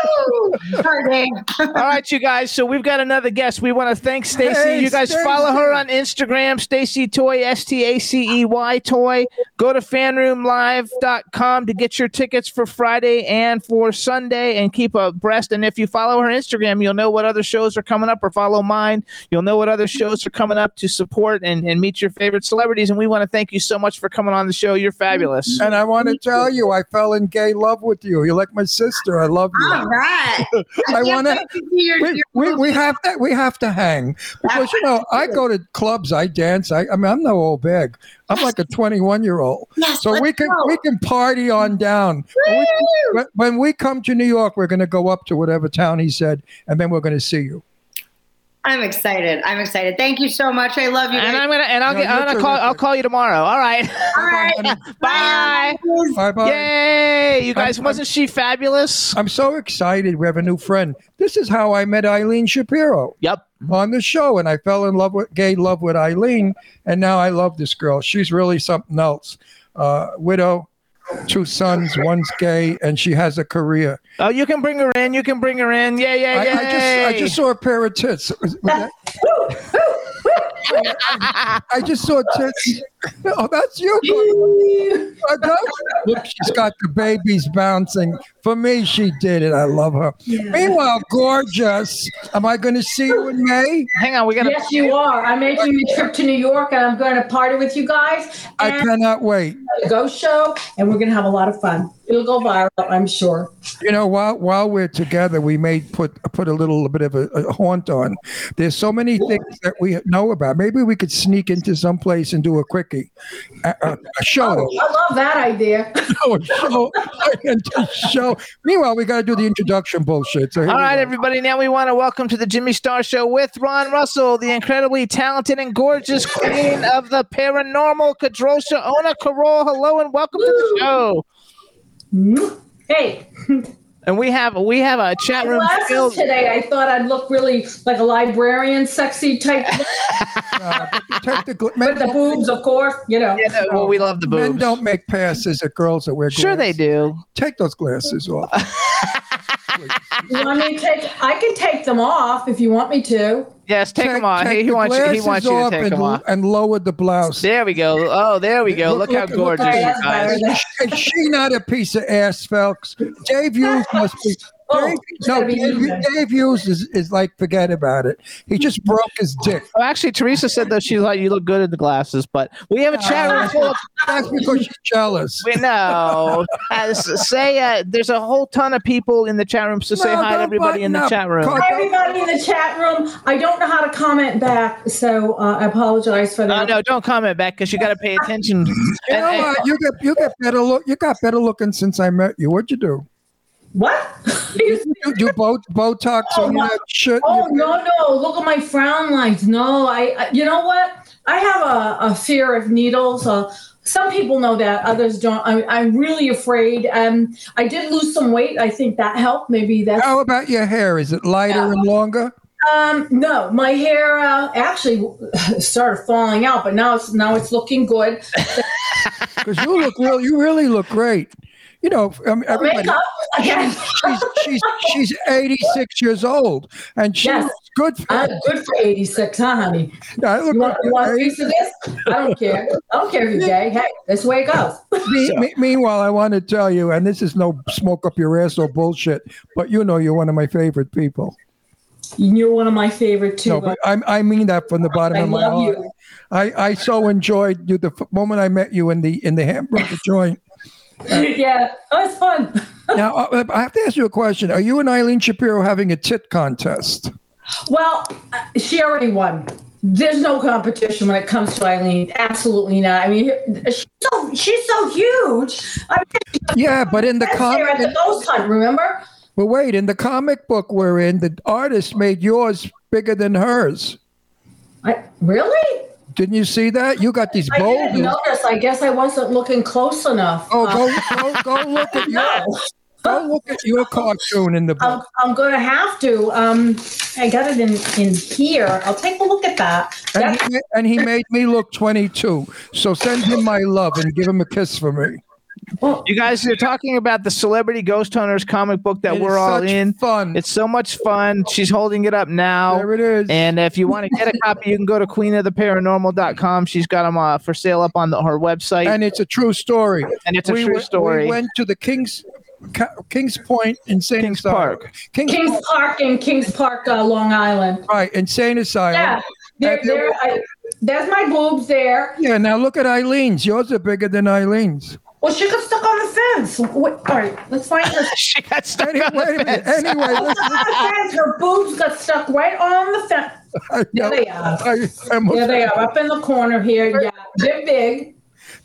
Sorry, All right, you guys. So we've got another guest. We want to thank Stacey. Hey, you guys Stacey. follow her on Instagram, Stacey Toy, S T A C E Y Toy. Go to fanroomlive.com to get your tickets for Friday and for Sunday and keep abreast. And if you follow her Instagram, you'll know what other shows are coming up, or follow mine. You'll know what other shows are coming up to support and, and meet your favorite celebrities. And we want to thank you so much for coming on the show. You're fabulous. And I want to tell you, I fell in gay love with you. You're like my sister. I love you. All right. I can't want to. wait to see your- We, we, we have to we have to hang. Because you know I go to clubs I dance I, I mean I'm no old bag. I'm like a 21 year old Yes, so we can go. we can party on down. When we, when we come to New York we're going to go up to whatever town he said and then we're going to see you I'm excited. I'm excited. Thank you so much. I love you. And guys. I'm gonna and I'll No, get I'm gonna call. I'll call you tomorrow. All right. All right. Bye. bye bye Yay! You guys, I'm- wasn't she fabulous? I'm so excited we have a new friend this is how I met Eileen Shapiro Yep. on the show and I fell in love with gay love with Eileen and now I love this girl she's really something else uh, widow two sons one's gay and she has a career Oh, you can bring her in. You can bring her in. Yeah, yeah, yeah. I just I just saw a pair of tits. Was- was that- I just saw tits. Oh, that's you. That's- Look, she's got the babies bouncing. For me, she did it. I love her. Meanwhile, gorgeous. Am I going to see you in May? Hang on. We gotta. Yes, you are. I'm making a trip to New York, and I'm going to party with you guys I cannot wait. a ghost show, and we're going to have a lot of fun. It'll go viral, I'm sure. You know, while while we're together, we may put put a little bit of a, a haunt on. There's so many things that we know about. Maybe we could sneak into some place and do a quickie, a, a, a show. Oh, I love that idea. show, a show, and a show. Meanwhile, we got to do the introduction bullshit. So here All we right, go. everybody. Now we want to welcome to the Jimmy Star Show with Ron Russell, the incredibly talented and gorgeous queen of the paranormal, Kadrolsha Ona Carole. Hello and welcome to the show. Hey, And we have we have a chat room glasses filled. today. I thought I'd look really like a librarian, sexy type, Uh, take the gla- with the boobs, of course. You know. Yeah, no, well, we love the men boobs. don't make passes at girls that wear glasses. Sure, they do. Take those glasses off. You want me to take? I can take them off if you want me to. Yes, take, them off. take He, wants you. He wants you to take and, them off. and lower the blouse. There we go. Oh, there we go. Look, Look, how look, look, gorgeous All right, you guys. Is she not a piece of ass, folks? Dave Hughes must be. Oh, no, Dave. Dave Hughes is, is like forget about it. He just broke his dick. Oh, actually, Teresa said that she thought you look good in the glasses, but we have a chat room full of That's because she's jealous. We know. As, say, uh, there's a whole ton of people in the chat room, so say No, hi to everybody in the up. chat room. Call- Hi, everybody in the chat room. I don't know how to comment back, so uh, I apologize for Oh, that. no, don't comment back because you got to pay attention. You And- know and- what? You get you get better look. You got better looking since I met you. What'd you do? What? You do bo- Botox Oh, on no. that shit. Oh no no! Look at my frown lines. No, I. I you know what? I have a, a fear of needles. Uh, some people know that, others don't. I'm, I'm really afraid. Um, I did lose some weight. I think that helped. Maybe that. How about your hair? Is it lighter Yeah. and longer? Um, no, my hair uh, actually started falling out, but now it's now it's looking good. because you look real. You really look great. You know, I mean, um, everybody. Makeup again. She's, she's she's 86 years old, and she's Yes. good. For, I'm good for 86, huh, honey? I look You want, you want a piece of this? I don't care. I don't care if you're gay. Hey, that's the way it goes. Me- me- meanwhile, I want to tell you, and this is no smoke up your ass or bullshit, but you know you're one of my favorite people. You're one of my favorite too. No, but I, I mean that from the bottom I of my love heart. you. I, I so enjoyed you the f- moment I met you in the in the hamburger joint. yeah, oh, it's fun. Now uh, I have to ask you a question: Are you and Eileen Shapiro having a tit contest? Well, uh, she already won. There's no competition when it comes to Eileen. Absolutely not. I mean, she's so she's so huge. I mean, Yeah, but in the there at comic, the ghost hunt. Remember? but wait, in the comic book we're in, the artist made yours bigger than hers. I, really? Didn't you see that? You got these I didn't notice. I guess I wasn't looking close enough. Oh, go, go, go look at your, go look at your cartoon in the I'm, book. I'm going to have to. Um, I got it in in here. I'll take a look at that. And That's- he, ma- and he made me look 22. So send him my love and give him a kiss for me. You guys are talking about the Celebrity Ghost Hunters comic book that It we're is all such in. Fun. It's so much fun. She's holding it up now. there it is. And if you want to get a copy, you can go to queenoftheparanormal.com. She's got them uh, for sale up on the, her website. and it's a true story. And it's a we true went- story. We went to the Kings Kings Point insane Kings asylum. Park. Kings, Kings Park in Kings Park, uh, Long Island. right, insane asylum. Yeah, there, there there. I, there's my boobs there. Yeah, now look at Eileen's. Yours are bigger than Eileen's. Well, she got stuck on the fence. Wait, all right, let's find her. she got stuck Anyway, on wait a the minute. fence. Anyway, Stuck listen. on the fence. Her boobs got stuck right on the fence. I There they are. I- I There they are, up in the corner here. Yeah, they're big.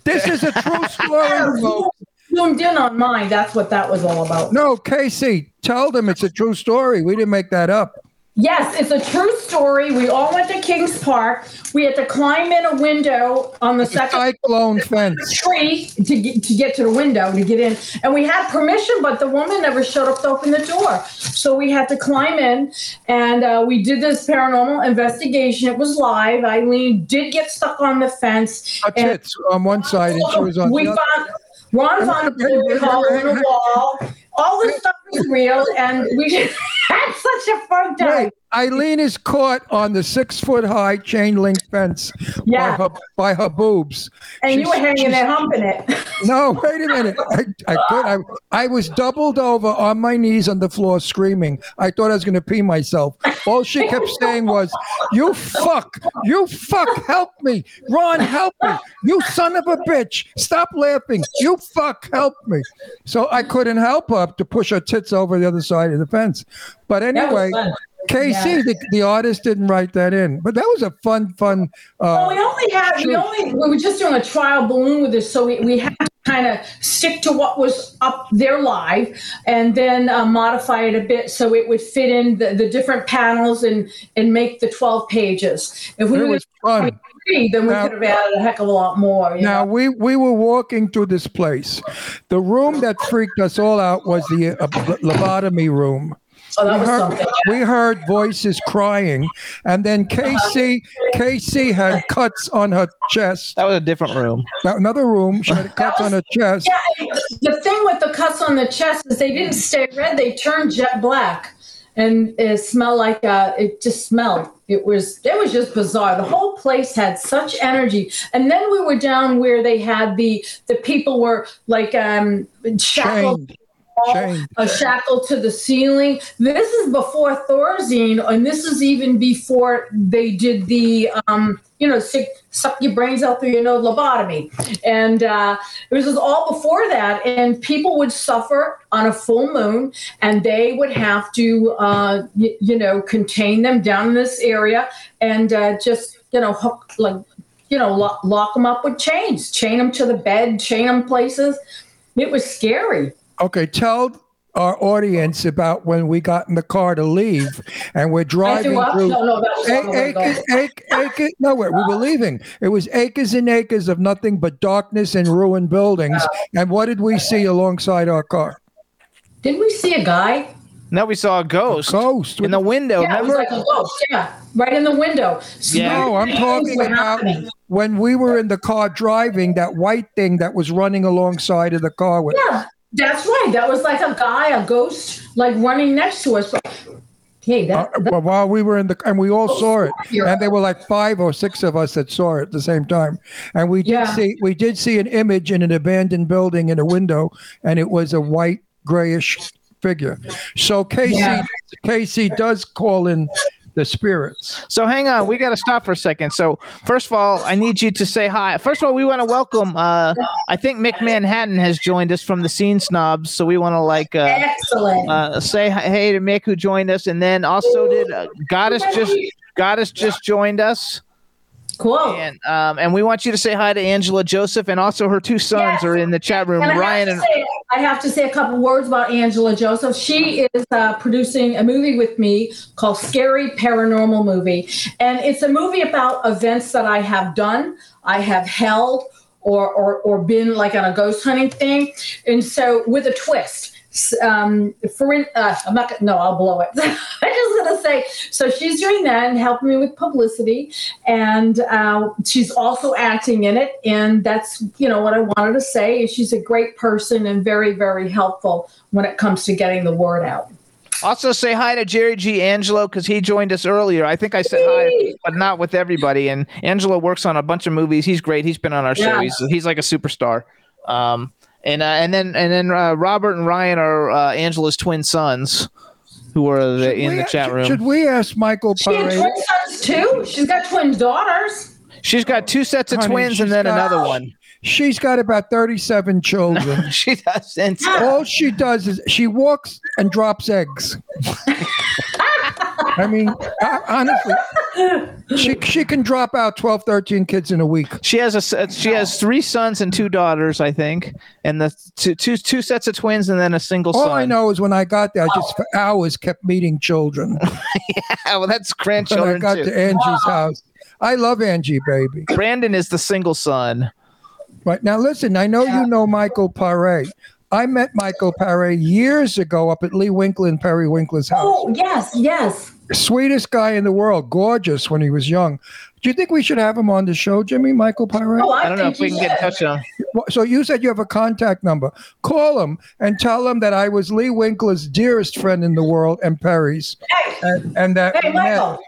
This is a true story, folks. Zoomed in on mine. That's what that was all about. No, Casey, tell them it's a true story. We didn't make that up. Yes, it's a true story. We all went to Kings Park. We had to climb in a window on the second Cyclone fence. tree to get, to get to the window to get in. And we had permission, but the woman never showed up to open the door. So we had to climb in and uh, we did this paranormal investigation. It was live. Eileen did get stuck on the fence. Her tits on one side and she was on we the other. found Ron found a hole in the wall. All this stuff is real, and we had such a fun time. Wait, Eileen is caught on the six foot high chain link fence Yeah. by, her, by her boobs. and you were hanging she's- there humping it. No, wait a minute. I, I could. I, I was doubled over on my knees on the floor screaming. I thought I was going to pee myself. All she kept saying was, You fuck. You fuck. Help me. Ron, help me. You son of a bitch. Stop laughing. You fuck. Help me. So I couldn't help her to push her tits over the other side of the fence. But anyway, KC, Yeah. the, the artist, didn't write that in. But that was a fun, fun. Well, we Uh, only had we only we were just doing a trial balloon with this, so we, we had to kind of stick to what was up there live, and then uh, modify it a bit so it would fit in the, the different panels and and make the twelve pages. If we it were was fun. Three, then we Now- could have added a heck of a lot more. you Now know? we we were walking through this place. The room that freaked us all out was the uh, lobotomy room. oh, that We was heard, something. we heard voices crying, and then Casey Casey had cuts on her chest. That was a different room. Another room, she had cuts on her chest. Yeah, the thing with the cuts on the chest is they didn't stay red; they turned jet black, and it smelled like uh, it just smelled. It was it was just bizarre. The whole place had such energy, and then we were down where they had the the people were like um shackled. A shackle to the ceiling. This is before Thorazine, and this is even before they did the, um, you know, suck your brains out through your nose lobotomy. And uh, it was all before that. And people would suffer on a full moon, and they would have to, uh, y- you know, contain them down in this area and uh, just, you know, hook, like, you know, lock, lock them up with chains, chain them to the bed, chain them places. It was scary. Okay, tell our audience about when we got in the car to leave, and we're driving through. No, no, that was long A- acres, ac- acres, no, we we were leaving. It was acres and acres of nothing but darkness and ruined buildings. And what did we see alongside our car? Didn't we see a guy? No, we saw a ghost, ghost in the window. Yeah, it was like a ghost. Yeah, right in the window. Yeah. No, I'm talking about happening. when we were in the car driving that white thing that was running alongside of the car with. Yeah, that's right. That was like a guy, a ghost, like running next to us. Hey, Uh, that, well, while we were in the and we all saw it, and there were like five or six of us that saw it at the same time, and we did Yeah. see we did see an image in an abandoned building in a window, and it was a white grayish figure. So Casey Yeah. Casey does call in the spirits. So hang on, we got to stop for a second. So first of all, I need you to say hi. First of all, we want to welcome. Uh, I think Mick Manhattan has joined us from the Scene Snobs, so we want to like uh, excellent. uh, say hi- hey to Mick who joined us, and then also did uh, Goddess just Goddess just joined us, cool. and um, and we want you to say hi to Angela Joseph, and also her two sons Yes. are in the chat room, And I Ryan have, and say, I have to say a couple words about Angela Joseph. She is uh, producing a movie with me called Scary Paranormal Movie. And it's a movie about events that I have done, I have held, or, or, or been like on a ghost hunting thing. And so with a twist. Um, for in- uh, I'm not gonna, no, I'll blow it. I'm just gonna say, so she's doing that and helping me with publicity, and uh, she's also acting in it. And that's you know what I wanted to say. is She's a great person and very very helpful when it comes to getting the word out. also say hi to Jerry G. Angelo because he joined us earlier. I think I said hi, but not with everybody. And Angelo works on a bunch of movies. He's great. He's been on our show. He's he's like a superstar. Um, and uh, and then and then uh, Robert and Ryan are uh, Angela's twin sons, who are the, in we- the chat room. Should we ask Michael She had Paré? twin sons too. She's got twin daughters. She's got two sets of Honey, twins and then got- another one. She's got about thirty-seven children. she doesn't. All she does is she walks and drops eggs. I mean, ho- honestly, she she can drop out 12, 13 kids in a week. She has a she has three sons and two daughters, I think, and the two two two sets of twins and then a single son. All son. I know is when I got there, I just for hours kept meeting children. Yeah, well, that's grandchildren. When I got too. to Angie's house, I love Angie, baby. Brandon is the single son. Right now, listen, I know you know Michael Paré. I met Michael Paré years ago up at Lee Winkler and Perry Winkler's house. Oh yes, yes. Sweetest guy in the world, gorgeous when he was young. Do you think we should have him on the show, Jimmy? Michael Paré? Oh, I don't know if we you can get in touch with him. So you said you have a contact number. Call him and tell him that I was Lee Winkler's dearest friend in the world and Perry's, Hey, and, and that hey, we met- Michael.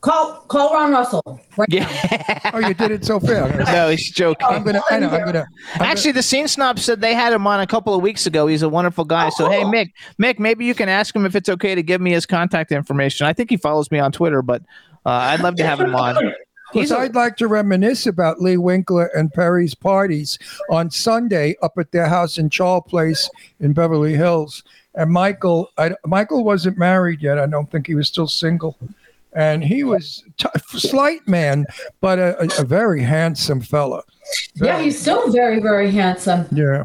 Call call Ron Russell. Right Yeah. Oh, you did it so fair. no, he's joking. I'm gonna. I know. I'm gonna. I'm Actually, the scene snob said they had him on a couple of weeks ago. He's a wonderful guy. So hey. Mick, Mick, maybe you can ask him if it's okay to give me his contact information. I think he follows me on Twitter, but uh, I'd love to have him on. He's Because a- I'd like to reminisce about Lee Winkler and Perry's parties on Sunday up at their house in Charles Place in Beverly Hills. And Michael, I, Michael wasn't married yet. I don't think he was still single. And he was t- slight man, but a, a, a very handsome fella. Yeah, he's still very, very handsome. Yeah.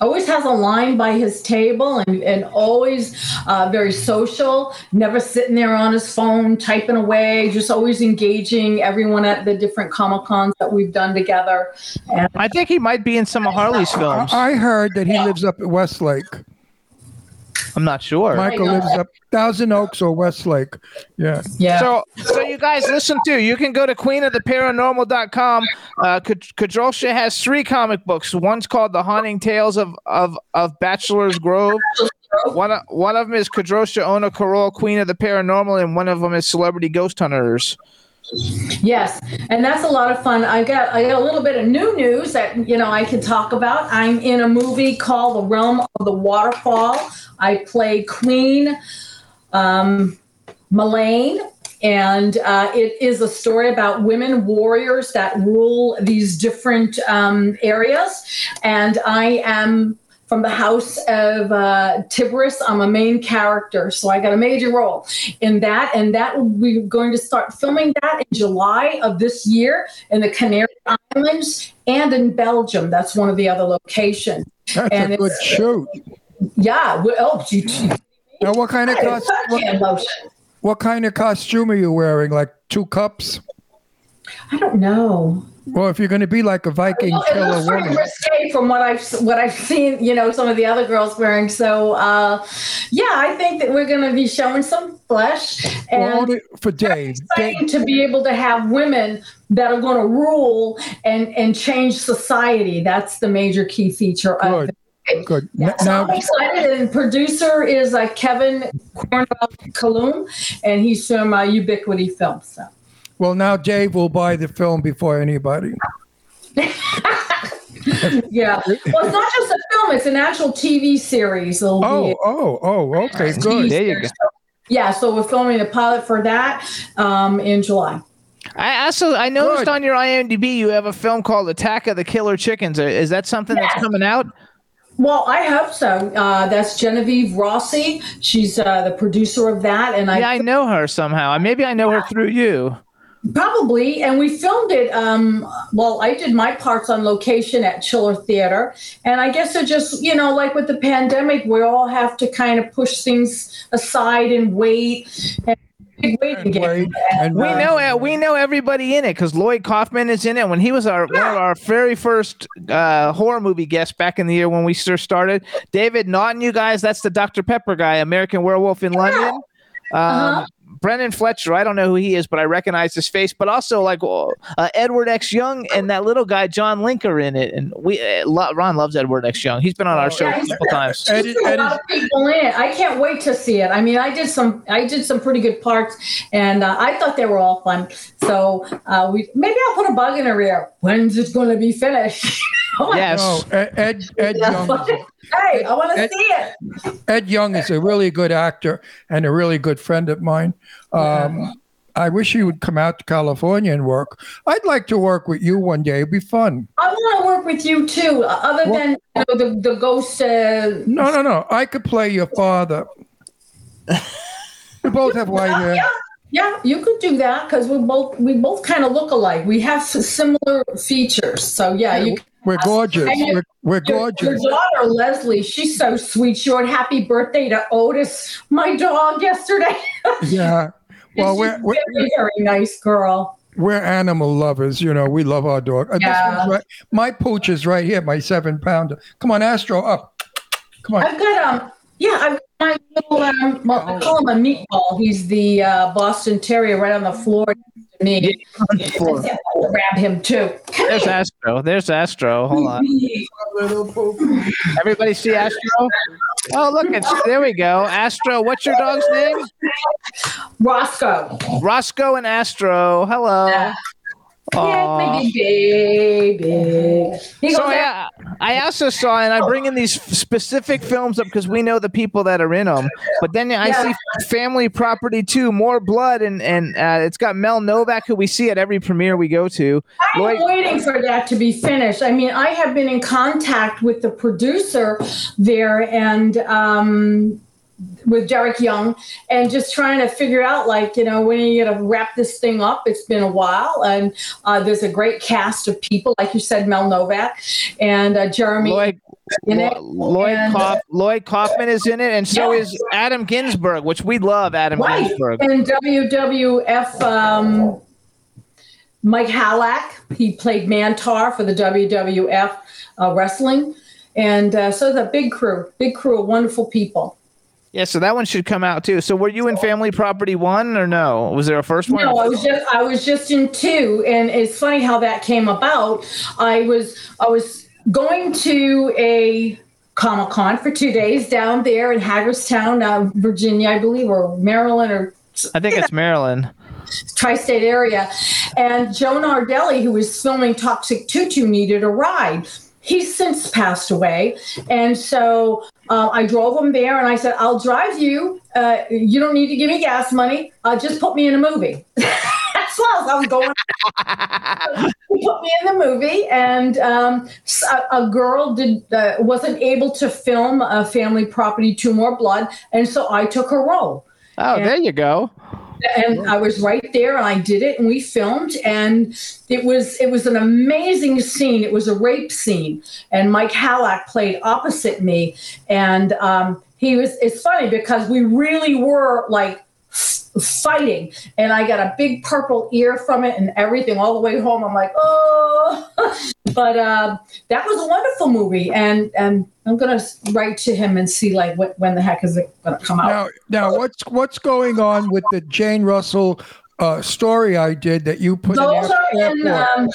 Always has a line by his table and, and always uh, very social, never sitting there on his phone typing away, just always engaging everyone at the different Comic Cons that we've done together. And I think he might be in some of Harley's films. I heard that he lives up at Westlake. I'm not sure. Michael lives up Thousand Oaks or Westlake. Yeah. yeah. So, so you guys listen to. You can go to queenoftheparanormal.com. Uh, K- Kadrolsha has three comic books. One's called The Haunting Tales of of of Bachelor's Grove. One of, one of them is Kadrolsha Ona Carole, Queen of the Paranormal, and one of them is Celebrity Ghost Hunters. Yes, and that's a lot of fun. I got I got a little bit of new news that you know I can talk about. I'm in a movie called The Realm of the Waterfall. I play Queen um, and uh, it is a story about women warriors that rule these different um, areas. And I am from the house of uh, Tiberius. I'm a main character, so I got a major role in that. And that we're going to start filming that in July of this year in the Canary Islands and in Belgium. That's one of the other locations. That's And a good shoot. Yeah. we- Oh, Now, what kind of what kind of costume are you wearing? Like two cups? I don't know. Well, if you're going to be like a Viking Well, it killer woman, risque from what I've what I've seen. You know, some of the other girls wearing. So, uh, yeah, I think that we're going to be showing some flesh, well, and only for Dave to be able to have women that are going to rule and and change society. That's the major key feature of good, it. good. Yeah, so now, I'm excited, and producer is uh, Kevin Cornwell Kaloum, and he's from uh, Ubiquity Films. So. Well, now Dave will buy the film before anybody. Yeah, well, it's not just a film; it's an actual TV series. It'll Oh, be oh, oh. Okay, good. There you go. Yeah, so we're filming a pilot for that um, in July. I also I noticed Good. on your IMDb you have a film called Attack of the Killer Chickens. Uh, Is that something that's coming out? Well, I hope so. Uh, that's Genevieve Rossi. She's uh, the producer of that, and I Yeah, I know her somehow. Maybe I know her through you. Probably, and we filmed it. Um, well, I did my parts on location at Chiller Theater, and I guess it just, you know, like with the pandemic, we all have to kind of push things aside and wait. And big waiting game. And, We uh, know uh, we know everybody in it because Lloyd Kaufman is in it. When he was our one of our very first uh, horror movie guests back in the year when we first started. David Naughton, you guys, that's the Dr Pepper guy, American Werewolf in London. Um, Uh-huh. Brennan Fletcher, I don't know who he is, but I recognize his face. But also like uh, Edward X. Young and that little guy John Link are in it, and we uh, lo- Ron loves Edward X. Young. He's been on our show a Yeah, he's- couple times. There's Eddie- a lot of people in it. I can't wait to see it. I mean, I did some, I did some pretty good parts, and uh, I thought they were all fun. So uh, we maybe I'll put a bug in her ear. When's it going to be finished? Oh my- Yes. no, Ed, Ed, Ed Young. hey, I want to see it. Ed Young is a really good actor and a really good friend of mine. Um, I wish you would come out to California and work. I'd like to work with you one day. It'd be fun. I want to work with you too. Other Well- than you know, the the ghost. Uh, No, no, no. I could play your father. we both have white hair. Yeah, you could do that because we both we both kind of look alike. We have similar features. So yeah, you. We're gorgeous. We're, we're Your, gorgeous. your daughter Leslie, she's so sweet. She wrote "Happy Birthday" to Otis, my dog, yesterday. Yeah. Well, we're, we're, very very nice girl. we're animal lovers. You know, we love our dog. Yeah. right, my pooch is right here, my seven pounder. Come on, Astro, up. Come on. I've got um yeah, got my little um well, I call him a meatball. He's the uh, Boston Terrier right on the floor next to me. I'll grab him too. Come There's here. Astro. There's Astro. Hold on. Everybody see Astro? Oh, look, it's there we go. Astro, what's your dog's name? Roscoe. Roscoe and Astro. Hello. Yeah. Yeah, baby. So I, I also saw, and I bring in these specific films up because we know the people that are in them. But then I Yeah. see Family Property too, More Blood, and and uh, it's got Mel Novak, who we see at every premiere we go to. I'm Lloyd- waiting for that to be finished. I mean, I have been in contact with the producer there and um, with Derek Young and just trying to figure out, like, you know, when are you going to wrap this thing up? It's been a while. And uh, there's a great cast of people, like you said, Mel Novak and uh, Jeremy. Lloyd, in it. Lloyd, And- Kauf, Lloyd Kaufman is in it, and so Yeah. is Adam Ginsberg, which we love. Adam Right. Ginsberg. And WWF um, Mike Halac, he played Mantaur for the WWF uh, wrestling. And uh, so the big crew, big crew of wonderful people. Yeah, so that one should come out too. So were you in Family Property one or no? Was there a first one? No, I was just I was just in two, and it's funny how that came about. I was I was going to a Comic Con for two days down there in Hagerstown, uh, Virginia, I believe, or Maryland, or I think it's Maryland. tri-state area and Joan nardelli who was filming toxic tutu needed a ride he's since passed away. And so uh, i drove him there and i said i'll drive you. Uh, you don't need to give me gas money. Uh, just put me in a movie. That's what i was going. He put me in the movie and um, a, a girl did uh, wasn't able to film a family property two more blood. And so i took her role. Oh, there you go. And I was right there and I did it and we filmed and it was it was an amazing scene. It was a rape scene and Mike Halac played opposite me and um, he was it's funny because we really were like fighting, and I got a big purple ear from it and everything all the way home. I'm like, oh, but uh, that was a wonderful movie, and and I'm gonna write to him and see like what, when the heck is it gonna come out. Now, now, what's what's going on with the Jane Russell uh, story I did that you put Those in are in. Um,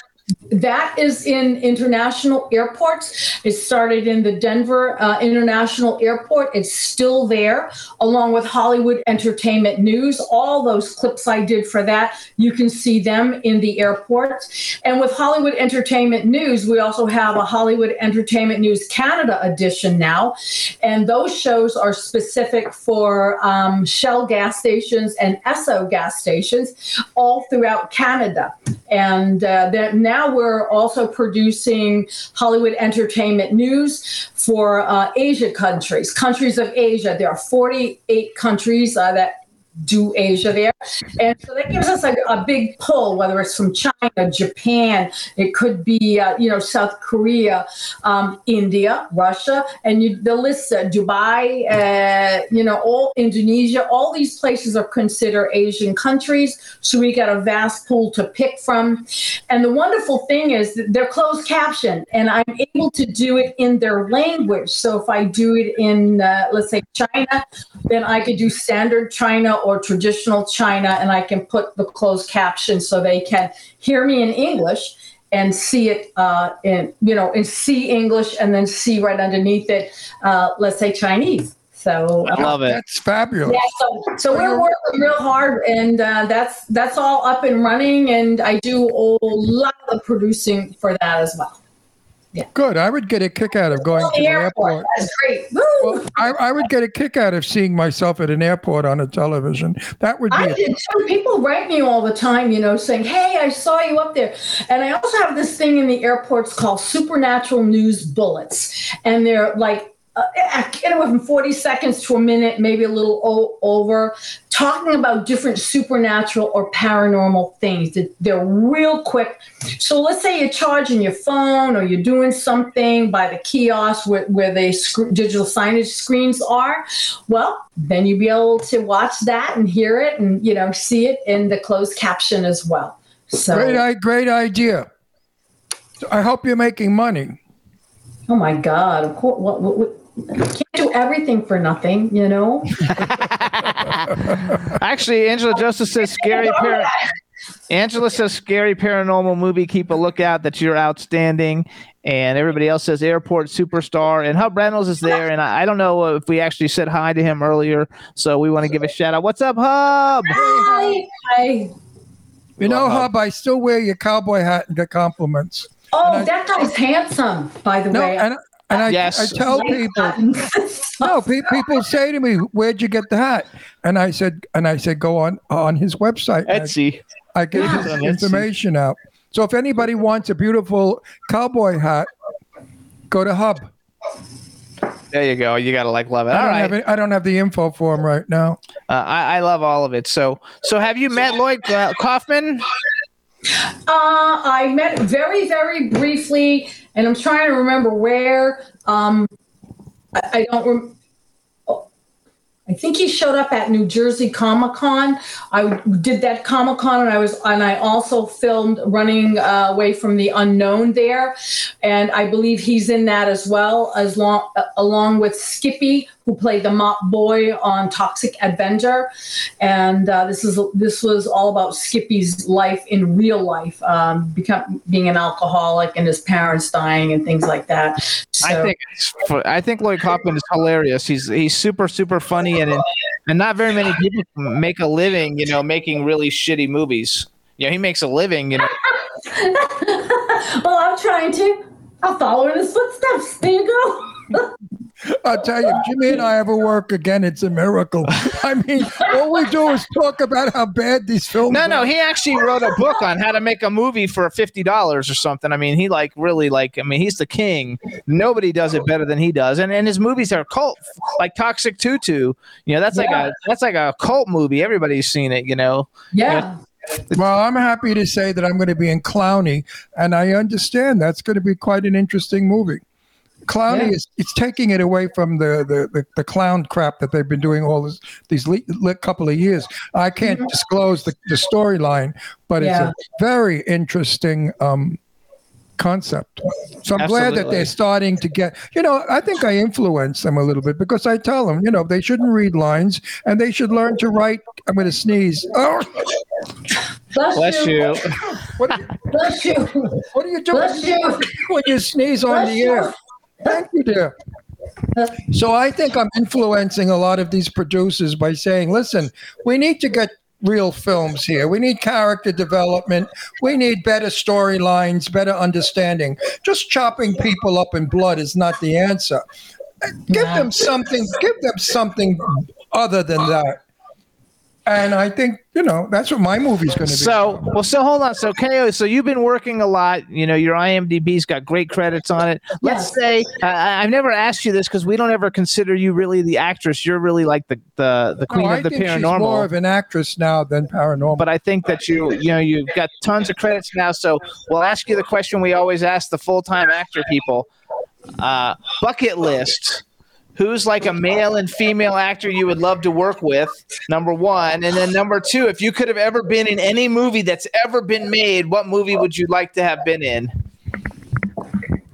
that is in international airports. It started in the Denver uh, International Airport. It's still there, along with Hollywood Entertainment News. All those clips I did for that, you can see them in the airport. And with Hollywood Entertainment News, we also have a Hollywood Entertainment News Canada edition now. And those shows are specific for um, Shell gas stations and Esso gas stations all throughout Canada. And uh, that now we're also producing Hollywood Entertainment News for uh, Asia countries, countries of Asia. There are 48 countries uh, that do Asia there. And so that gives us a, a big pull, whether it's from China, Japan, it could be, uh, you know, South Korea, um, India, Russia, and you, the list, uh, Dubai, uh, you know, all Indonesia, all these places are considered Asian countries. So we got a vast pool to pick from. And the wonderful thing is they're closed captioned and I'm able to do it in their language. So if I do it in, uh, let's say, China, then I could do standard China or traditional China and I can put the closed caption so they can hear me in English and see it uh, in, you know, and see English and then see right underneath it, uh, let's say Chinese. So I love it. That's fabulous. yeah, so, so we're working real hard, and uh, that's that's all up and running. And I do a lot of producing for that as well. Good. I would get a kick out of going to the airport. That's great. Well, I, I would get a kick out of seeing myself at an airport on a television. That would be I did too. People write me all the time, you know, saying, "Hey, I saw you up there." And I also have this thing in the airports called Supernatural News Bullets, and they're like uh, anywhere from forty seconds to a minute, maybe a little o- over, talking about different supernatural or paranormal things. They're real quick. So let's say you're charging your phone or you're doing something by the kiosk where, where the sc- digital signage screens are. Well, then you'll be able to watch that and hear it and you know see it in the closed caption as well. So great, great idea. I hope you're making money. oh my god, of course, what, what, what, can't do everything for nothing, you know. Actually, Angela Joseph says scary par- Angela says scary paranormal movie. Keep a lookout that you're outstanding. And everybody else says airport superstar. And Hub Reynolds is there. And I, I don't know if we actually said hi to him earlier. So we want to give a shout out. What's up, Hub? Hi, hi. You know, Hub, I still wear your cowboy hat and get compliments. Oh, that guy's handsome, by the No, way. and and I, Yes. I tell people, no, pe- people say to me, "Where'd you get the hat?" And I said, and I said, go on on his website. And I- Etsy. I get Yeah. his On Etsy. information out. So if anybody wants a beautiful cowboy hat, go to Hub. There you go. You got to like love it. I All don't right. have it, I don't have the info for him right now. Uh, I, I love all of it. So, so have you met Lloyd uh, Kaufman? Uh, I met very, very briefly, and I'm trying to remember where. Um, I, I don't. Rem- oh, I think he showed up at New Jersey Comic Con. I did that Comic Con, and I was, and I also filmed Running uh, Away from the Unknown there, and I believe he's in that as well, as long along with Skippy, who played the Mop Boy on Toxic Avenger, and uh, this is this was all about Skippy's life in real life, um, become being an alcoholic and his parents dying and things like that. So, I think it's, I think Lloyd Kaufman is hilarious. He's he's super super funny and and not very many people make a living, you know, making really shitty movies. You know, he makes a living, you know. well, I'm trying to. I'll follow in his footsteps. There you go. I'll tell you, if Jimmy and I ever work again, it's a miracle. I mean, all we do is talk about how bad these films No, are. no, he actually wrote a book on how to make a movie for fifty dollars or something. I mean, he like really like. I mean, he's the king. Nobody does it better than he does, and and his movies are cult, like Toxic Tutu. You know, that's like a that's like a cult movie. Everybody's seen it. You know. Yeah. Well, I'm happy to say that I'm going to be in Clowney, and I understand that's going to be quite an interesting movie. Clowny Yeah. is it's taking it away from the, the, the, the clown crap that they've been doing all this, these le- le- couple of years. I can't disclose the, the storyline, but Yeah. it's a very interesting um, concept. So I'm glad that they're starting to get, you know, I think I influence them a little bit because I tell them, you know, they shouldn't read lines and they should learn to write. I'm going to sneeze. Oh, Bless, Bless you. what, are you, Bless you. what are you doing Bless you. when you sneeze on Bless the you. air? Thank you, dear. So I think I'm influencing a lot of these producers by saying, listen, we need to get real films here. We need character development. We need better storylines, better understanding. Just chopping people up in blood is not the answer. Give them something, give them something other than that. And I think, you know, that's what my movie's going to be. So, well, so hold on. So, KO, so you've been working a lot. You know, your IMDb's got great credits on it. Let's Yes. say uh, I- I've never asked you this because we don't ever consider you really the actress. You're really like the the, the queen I of the think she's paranormal. more of an actress now than paranormal. but I think that you you know you've got tons of credits now. So we'll ask you the question we always ask the full time actor people: uh, bucket list. Who's like a male and female actor you would love to work with? Number one, and then number two, if you could have ever been in any movie that's ever been made, what movie would you like to have been in?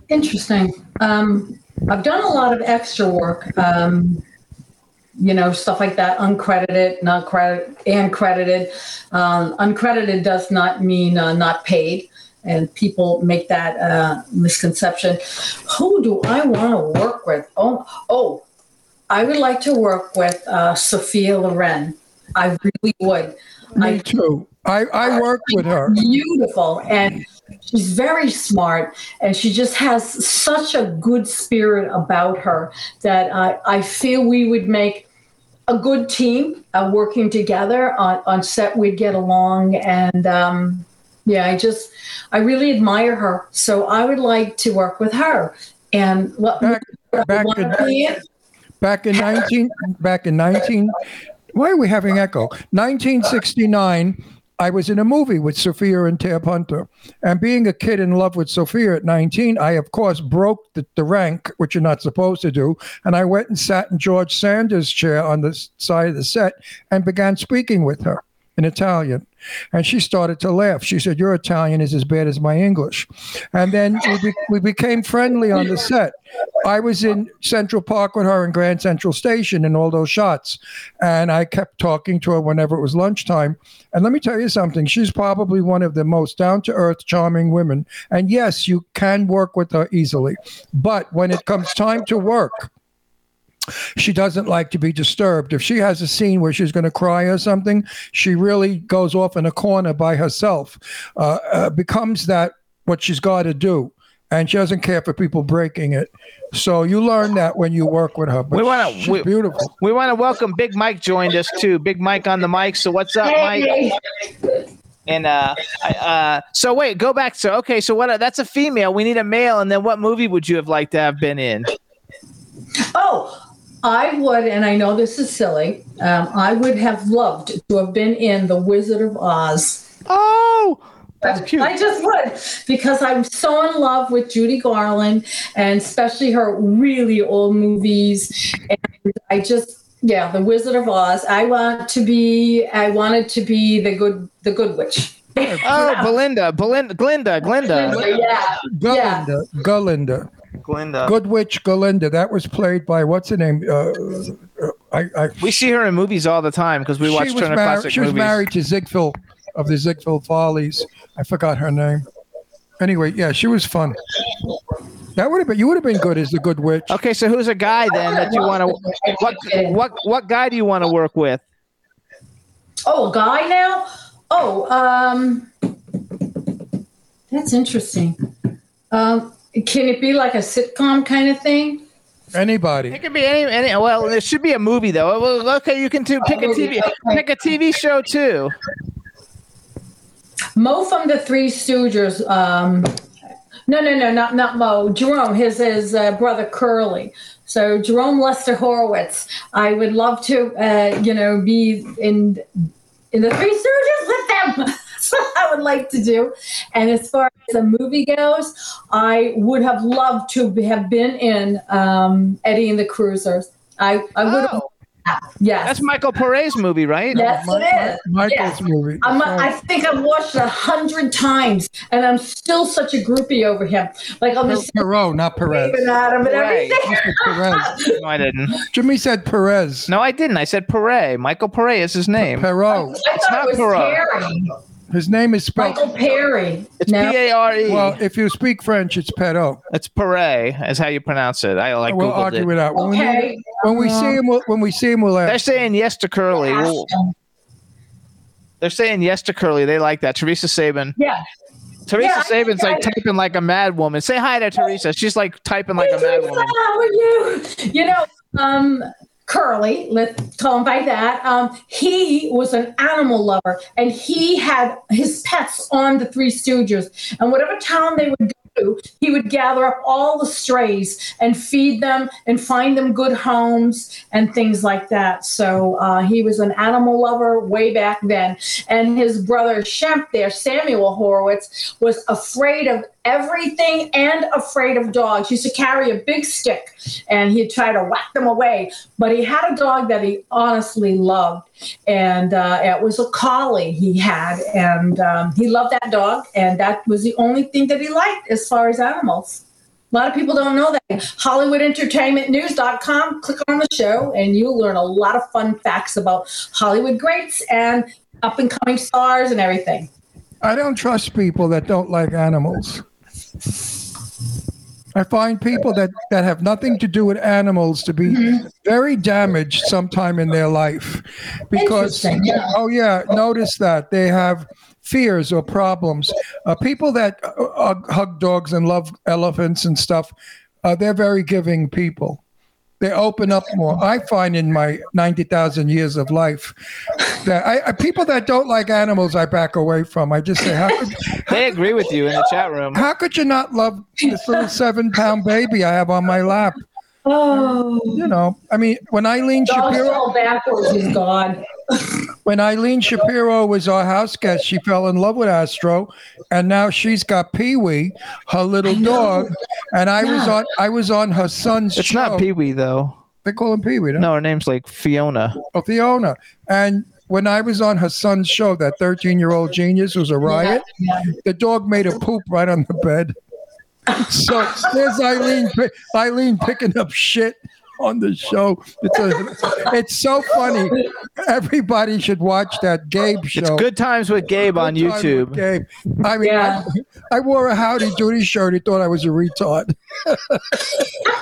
Interesting. Um, I've done a lot of extra work. Um, you know, stuff like that, uncredited, not credit, and credited. Um, uncredited does not mean uh, not paid, and people make that uh, misconception. Who do I want to work with? Oh, oh, I would like to work with uh, Sophia Loren. I really would. Me I too. I, I worked with her. beautiful and she's very smart and she just has such a good spirit about her that I, I feel we would make a good team uh, working together on, on set we'd get along and um, yeah i just i really admire her. So i would like to work with her and what Back, back in, back in 19 back in 19 why are we having echo? 1969 i was in a movie with sophia and tab hunter. And being a kid in love with sophia at 19 i of course broke the, the rank which you're not supposed to do. And i went and sat in george sanders chair on the side of the set and began speaking with her in italian and she started to laugh she said your italian is as bad as my english and then we, be, we became friendly on the set I was in Central Park with her in Grand Central Station in all those shots. And I kept talking to her whenever it was lunchtime. And let me tell you something, she's probably one of the most down to earth, charming women. And yes, you can work with her easily. But when it comes time to work, she doesn't like to be disturbed. If she has a scene where she's going to cry or something, she really goes off in a corner by herself, uh, uh, becomes that what she's got to do. And she doesn't care for people breaking it. So you learn that when you work with her. But We wanna- she's we- beautiful. We want to welcome Big Mike joined us too. Big Mike on the mic. So what's up, Mike? And uh, I- uh, so wait, go back. So okay, so what? That's a female. We need a male. And then what movie would you have liked to have been in? Oh, I would, and I know this is silly. Um, I would have loved to have been in The Wizard of Oz. Oh, that's cute. I just would because I'm so in love with Judy Garland and especially her really old movies. And I just, yeah, The Wizard of Oz. I want to be. I wanted to be the good, the good witch. Oh, Belinda, Belinda, Glinda, Glinda, yeah, yeah. Galinda, Galinda, Glinda. Good Witch Galinda. That was played by what's her name? Uh, uh, I, I, We see her in movies all the time because we watch was, Turner mar- Classic she was movies. married to Ziegfeld of the Ziegfeld Follies. I forgot her name. Anyway, yeah, she was fun. That would have been you would have been good as the Good Witch. Okay, so who's a guy then that you want to? What what what guy do you want to work with? Oh, guy now? Oh, um, that's interesting. Um, can it be like a sitcom kind of thing? Anybody. It could be any, any. Well, it should be a movie though. Well, okay, you can do, pick a TV, pick a TV show too. Moe from the Three Stooges. Um, no, no, no, not not Moe. Jerome, his his uh, brother Curly. So Jerome Lester Horowitz. I would love to, uh, you know, be in in the Three Stooges with them. That's what I would like to do. And as far as the movie goes, I would have loved to have been in um, Eddie and the Cruisers. I, I would have. Oh, Yes. that's Michael Paré's movie, right? Yes, Mi- it is. Mi- Michael's Yes. movie. I'm a, I think I've watched it a hundred times, and I'm still such a groupie over him. Like I'm just Perot, not Perez. waving at him and Right. everything. Perez. No, I didn't. Jimmy said Perez. No, I didn't. I said Paré. Michael Paré is his name. Perot. I thought not it was Perot. Perry. His name is spelled. Michael Perry. It's no, P A R E. Well, if you speak French, it's Perot. It's Paré, is how you pronounce it. I like we'll Googled argue it. it out. When okay. we, when we see him, we'll, when we see him, we'll They're saying yes to Curly. We'll- they're saying yes to Curly. They like that. Teresa Sabin. Yeah. Teresa Yeah, I Sabin's like I- typing like a mad woman. Say hi to Teresa. She's like typing like a mad woman. How are you? You know, um, Curly, let's call him by that. Um, he was an animal lover, and he had his pets on the Three Stooges. And whatever town they would go he would gather up all the strays and feed them and find them good homes and things like that. So uh, he was an animal lover way back then. And his brother Shemp there, Samuel Horowitz, was afraid of everything and afraid of dogs. He used to carry a big stick and he'd try to whack them away. But he had a dog that he honestly loved. And uh, it was a collie he had. And um, he loved that dog. And that was the only thing that he liked far as animals. A lot of people don't know that. HollywoodEntertainmentNews.com. Click on the show, and you'll learn a lot of fun facts about Hollywood greats and up and coming stars and everything. I don't trust people that don't like animals. I find people that, that have nothing to do with animals to be mm-hmm. very damaged sometime in their life. Because, yeah. oh, yeah, notice that they have fears or problems. Uh, people that uh, hug dogs and love elephants and stuff, uh, they're very giving people. They open up more. I find in my 90,000 years of life that I, I, people that don't like animals, I back away from. I just say, how could, They agree with you in the chat room. how could you not love this little seven pound baby I have on my lap? Oh, You know, I mean, when Eileen dog Shapiro, fell backwards is gone. when Eileen Shapiro was our house guest, she fell in love with Astro, and now she's got Pee Wee, her little dog, and I was on, I was on her son's show. It's show. not Pee Wee though. They call him Pee Wee, No, her name's like Fiona. Oh, Fiona, and. When I was on her son's show, that 13 year old genius was a riot. Yeah. The dog made a poop right on the bed. So there's Eileen, Eileen picking up shit on the show. It's a, it's so funny. Everybody should watch that Gabe show. It's Good Times with Gabe on Good time with YouTube. Gabe. I mean, Yeah. I, I wore a Howdy Doody shirt. He thought I was a retard.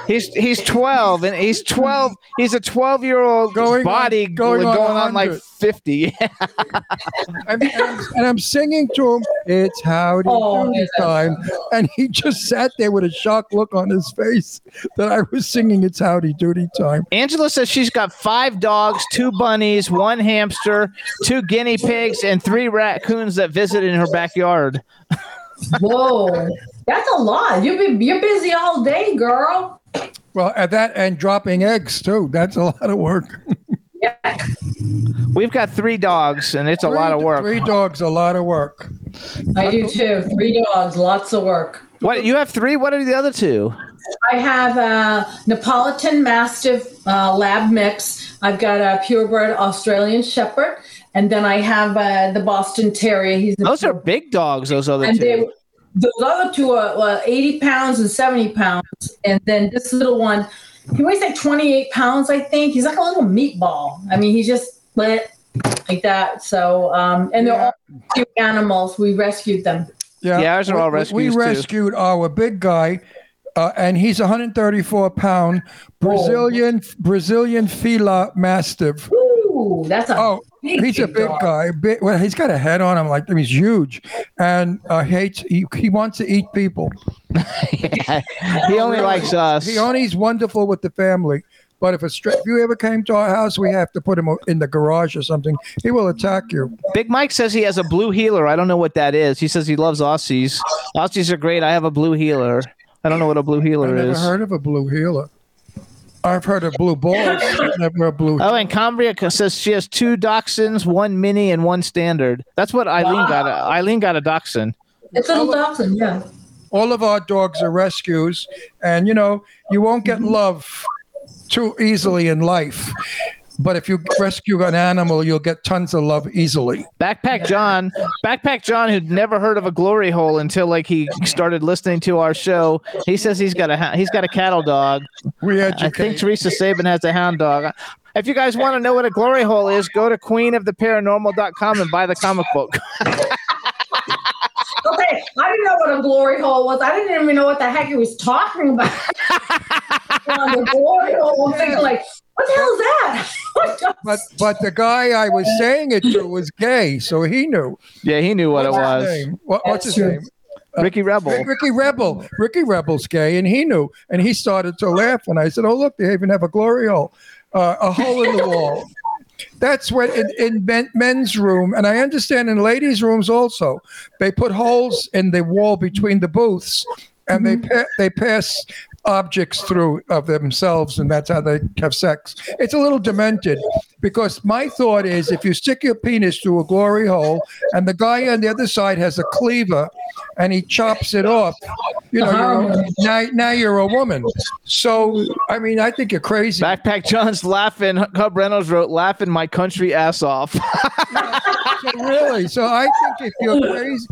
He's he's 12 and he's 12. He's a 12 year old Going on- body going going, on on, like 100. 50. I mean, and, I'm, and I'm singing to him. It's Howdy Oh, Doody yes. time, and he just sat there with a shocked look on his face that I was singing It's Howdy Doody time. Angela says she's got five dogs, two bunnies, one hamster, two guinea pigs, and three raccoons that visit in her backyard. Whoa, that's a lot. You've been you're busy all day, girl. Well, at that and dropping eggs too. That's a lot of work. Yeah. We've got three dogs, and it's a lot of work. Three dogs, a lot of work. I do too. Three dogs, lots of work. What you have three? What are the other two? I have a Neapolitan Mastiff uh, Lab mix. I've got a purebred Australian Shepherd, and then I have uh, the Boston Terrier. He's a Those are big dogs. Those other and they, two. those other two are uh, 80 pounds and 70 pounds. And then this little one, he weighs like 28 pounds, I think. He's like a little meatball. I mean, he's just lit like that. So, um, and they're all cute animals. We rescued them. Yeah, Yeah, ours are we- all we- rescues, We too. rescued our big guy, uh, and he's 134 pound Brazilian Brazilian Fila Mastiff. Ooh, that's a Oh, big, he's a big dog. guy. Big, well, he's got a head on him like I mean, he's huge, and uh, hates. He, he wants to eat people. he only likes us. He only's wonderful with the family. But if a stra- if you ever came to our house, we have to put him in the garage or something. He will attack you. Big Mike says he has a blue heeler. I don't know what that is. He says he loves Aussies. Aussies are great. I have a blue heeler. I don't know what a blue I heeler never is. heard of a blue heeler. I've heard of blue balls. Never a blue. Oh, and Cambria says she has two dachshunds, one mini and one standard. That's what Eileen got. A, Eileen got a dachshund. It's a little dachshund, yeah. All of our dogs are rescues, and you know you won't get love too easily in life. But if you rescue an animal, you'll get tons of love easily. Backpack John, Backpack John, who'd never heard of a glory hole until like he started listening to our show. He says he's got a he's got a cattle dog. We I think Teresa Saban has a hound dog. If you guys want to know what a glory hole is, go to queenoftheparanormal.com and buy the comic book. Okay, I didn't know what a glory hole was. I didn't even know what the heck he was talking about. On the glory hole, I'm thinking like, what the hell is that? But but the guy I was saying it to was gay, so he knew. Yeah, he knew what it was. his name? What, what's his true. name? Ricky Rebel. Rick- Ricky Rebel. Ricky Rebel's gay, and he knew. And he started to laugh when I said, "Oh, look, they even have a glory hole, uh, a hole in the wall." That's what in, in men, men's room, and I understand in ladies' rooms also, they put holes in the wall between the booths, and they pa- they pass objects through of themselves, and that's how they have sex. It's a little demented because my thought is if you stick your penis through a glory hole, and the guy on the other side has a cleaver, and he chops it off, you know, you're uh-huh. now now you're a woman. So I mean, I think you're crazy. Backpack John's laughing. Hub Reynolds wrote, laughing my country ass off. So really, so I think if you're crazy,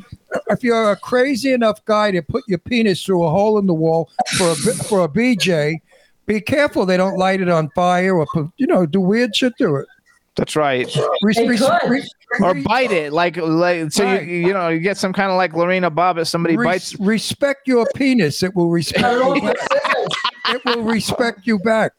if you're a crazy enough guy to put your penis through a hole in the wall for a B- for a BJ, be careful they don't light it on fire or put, you know do weird shit to it. That's right. Res- They res- re- Or bite it, like, like so Right. you you know you get some kind of like Lorena Bobbitt. Somebody res- bites. respect your penis. It will respect It will respect you back.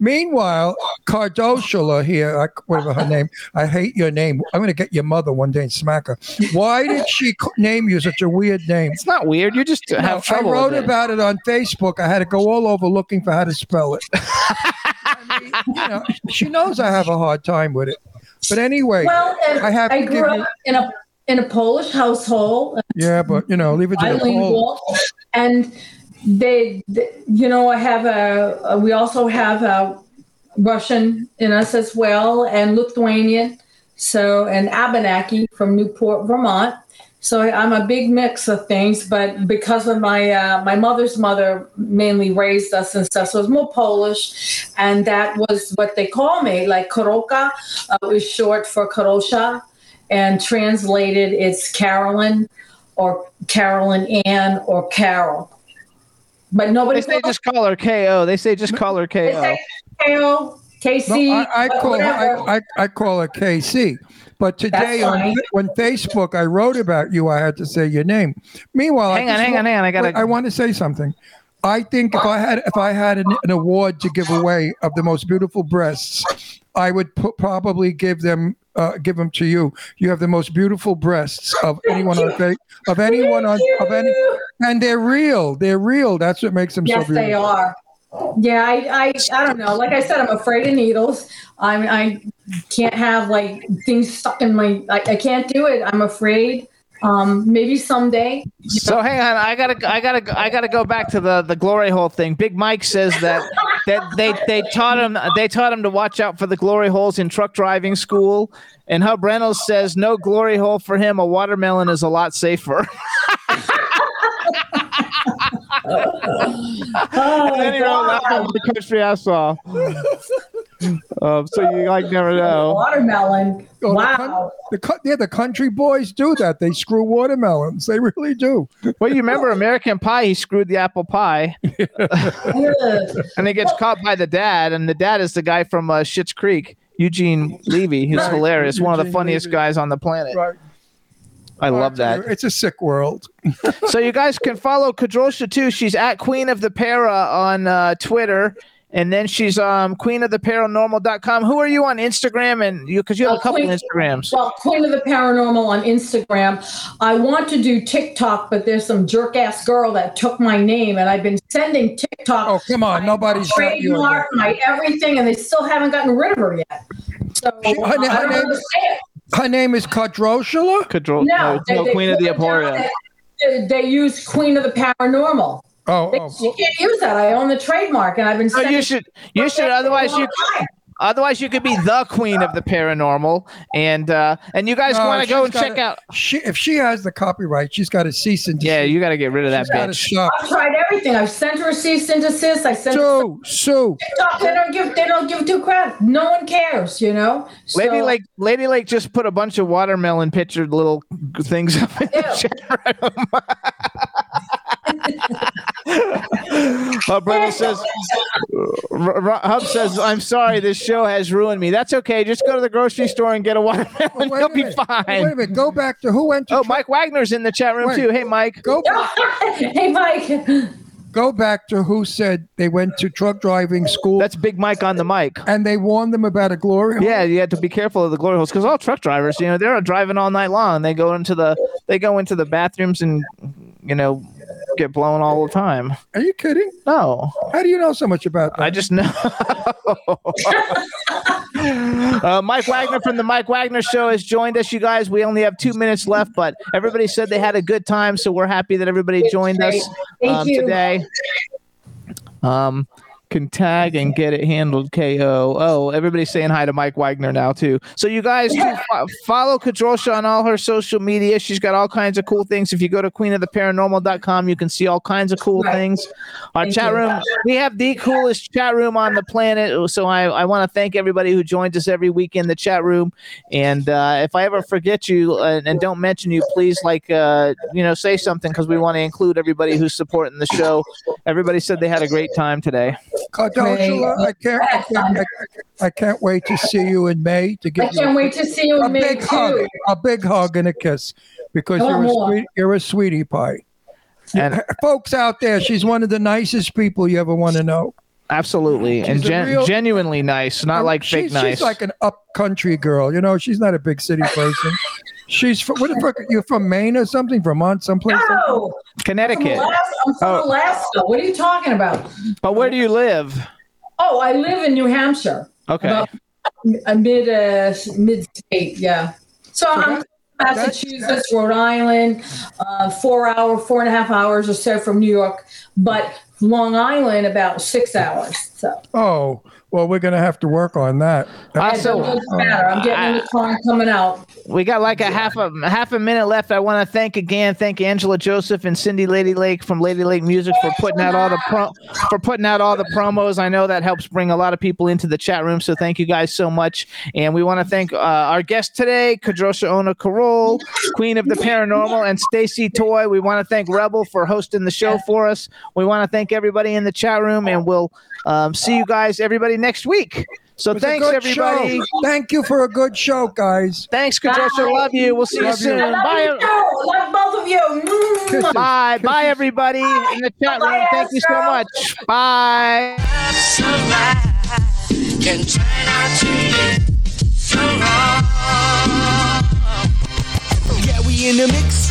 Meanwhile, Cardoshula here, I, whatever her name, I hate your name. I'm going to get your mother one day and smack her. Why did she name you such a weird name? It's not weird. You just have I trouble. wrote with it. about it on Facebook. I had to go all over looking for how to spell it. I mean, you know, she knows I have a hard time with it. But anyway, Well, I have I to grew give you- up in a in a Polish household, yeah, but you know, leave it to the Poles. and they, they- you know, I have a, a. We also have a Russian in us as well, and Lithuanian. So, and Abenaki from Newport, Vermont. So I'm a big mix of things, but because of my uh, my mother's mother mainly raised us and stuff, so it was more Polish, and that was what they call me, like Koroka, uh, was short for Karosha, and translated it's Carolyn, or Carolyn Ann, or Carol. But nobody. They nobody say just call her KO. They say just call her they KO. say KO, KC, No, I, I uh, call whatever. I, I, I call it KC. But today on, fine. on Facebook, I wrote about you. I had to say your name. Meanwhile, Hang I on, hang wa- on, hang on. I gotta. I want to say something. I think if I had if I had an, an award to give away of the most beautiful breasts, I would put, probably give them uh, give them to you. You have the most beautiful breasts of anyone on fa- of anyone on of any, and they're real. They're real. That's what makes them Yes, so beautiful. they are. Yeah, I, I, I don't know. Like I said, I'm afraid of needles. I, I can't have like things stuck in my. I, I can't do it. I'm afraid. Um, maybe someday. So hang on, I gotta, I gotta, I gotta go back to the the glory hole thing. Big Mike says that that they they taught him they taught him to watch out for the glory holes in truck driving school. And Hub Reynolds says no glory hole for him. A watermelon is a lot safer. Oh, and then he wrote laughing the country I saw. um, so you like never know. Watermelon. Oh, the coun- Wow. The, co- yeah, the country boys do that. They screw watermelons. They really do. Well, you remember American Pie? He screwed the apple pie, and he gets caught by the dad. And the dad is the guy from uh, Schitt's Creek, Eugene Levy, who's Right. hilarious, one of the funniest Levy. guys on the planet. Right. I love that. It's a sick world. so you guys can follow Kadrolsha too. She's at Queen of the Para on uh, Twitter. And then she's um queen of the paranormal.com. Who are you on Instagram? And you because you have a Uh, couple Queen- Instagrams. Well, Queen of the Paranormal on Instagram. I want to do TikTok, but there's some jerk ass girl that took my name, and I've been sending TikTok. Oh, come on. Nobody's got you. on trademark, my everything, and they still haven't gotten rid of her yet. So She- her I her name- Her name is Kadroshula. Kadro- No, no, no, they- Queen of the they put it down Emporia. that They, they use Queen of the Paranormal. Oh, They- oh. You can't use that. I own the trademark, and I've been. Oh, you should. You should. Otherwise, you. time. Otherwise, you could be the queen of the paranormal, and uh, and you guys No, want to go and check gotta- out. She, if she has the copyright, she's got to cease and Yeah, you got to get rid of that She's bitch. I've tried everything. I've sent her a cease and desist. I sent. her Sue, Sue. TikTok. They don't give. They don't give two crap. No one cares. You know. Lady So- Lake, Lady Lake just put a bunch of watermelon pictured little things up in the Ew. chat room. Hub Brenda says, R- R- Hub says, I'm sorry, this show has ruined me. That's okay. Just go to the grocery store and get a watermelon. Oh, wait a You'll be minute. Oh, wait a minute. Go back to who went to Oh, Tru- Mike Wagner's in the chat room Wait. too. Hey, Mike. go hey, Mike. go back to who said they went to truck driving school That's Big Mike on the mic. and they warned them about a glory hole? Yeah, you have to be careful of the glory holes because all truck drivers, you know, they're driving all night long. They go into the they go into the bathrooms and you know get blown all the time. Are you kidding? No, How do you know so much about that? I just know. uh, Mike Wagner from the Mike Wagner Show has joined us, you guys. We only have two minutes left, but everybody said they had a good time, so we're happy that everybody joined us Thank um, you. today. Um, can tag and get it handled. KO. Oh, everybody's saying hi to Mike Wagner now too. So you guys fo- follow Kadrolsha on all her social media. She's got all kinds of cool things. If you go to queenoftheparanormal.com, you can see all kinds of cool things. Our Thank chat you. room, we have the coolest chat room on the planet. So I, I want to thank everybody who joins us every week in the chat room. And uh, if I ever forget you uh, and don't mention you, please like uh, you know say something because we want to include everybody who's supporting the show. Everybody said they had a great time today. Cardosula, uh, I can't, I can't, I, I can't wait to see you in May to I give you can't wait to see you a in May big hug, a big hug and a kiss because you're a sweet, you're a sweetie pie. And Folks out there, she's one of the nicest people you ever want to know. absolutely and She's a gen- real- genuinely nice, not like fake she's, nice. She's like an upcountry girl. You know, she's not a big city person. She's from, what the fuck? You're from Maine or something? Vermont, someplace? like that? No, I'm from Connecticut. Alaska. I'm from Oh. Alaska. What are you talking about? But where do you live? Oh, I live in New Hampshire. Okay. About a mid uh, mid state, yeah. So I'm that- Massachusetts, Rhode Island, uh, four hour, four and a half hours or so from New York, but Long Island about six hours. So Oh, well, we're going to have to work on that. it Also, doesn't matter. I'm getting in the car and coming out. we got like a half a half a minute left. I want to thank again, thank Angela Joseph and Cindy Lady Lake from Lady Lake Music for putting out all the pro- for putting out all the promos. I know that helps bring a lot of people into the chat room. So thank you guys so much. And we want to thank uh, our guest today, Kadrolsha Ona Carole, Queen of the Paranormal, and Stacey Toy. We want to thank Rebel for hosting the show for us. We want to thank everybody in the chat room, and we'll um, see you guys, everybody, next week. So It was a thanks, everybody. show. Thank you for a good show, guys. Thanks, Kadrolsha. Love you. We'll see you Love you. soon. I love Bye. you too. Love both of you. Kisses. Bye. Bye, everybody in the chat room. Bye, Thank you so much. Bye. can turn out to be so wrong. Yeah, we in the mix.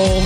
Roll.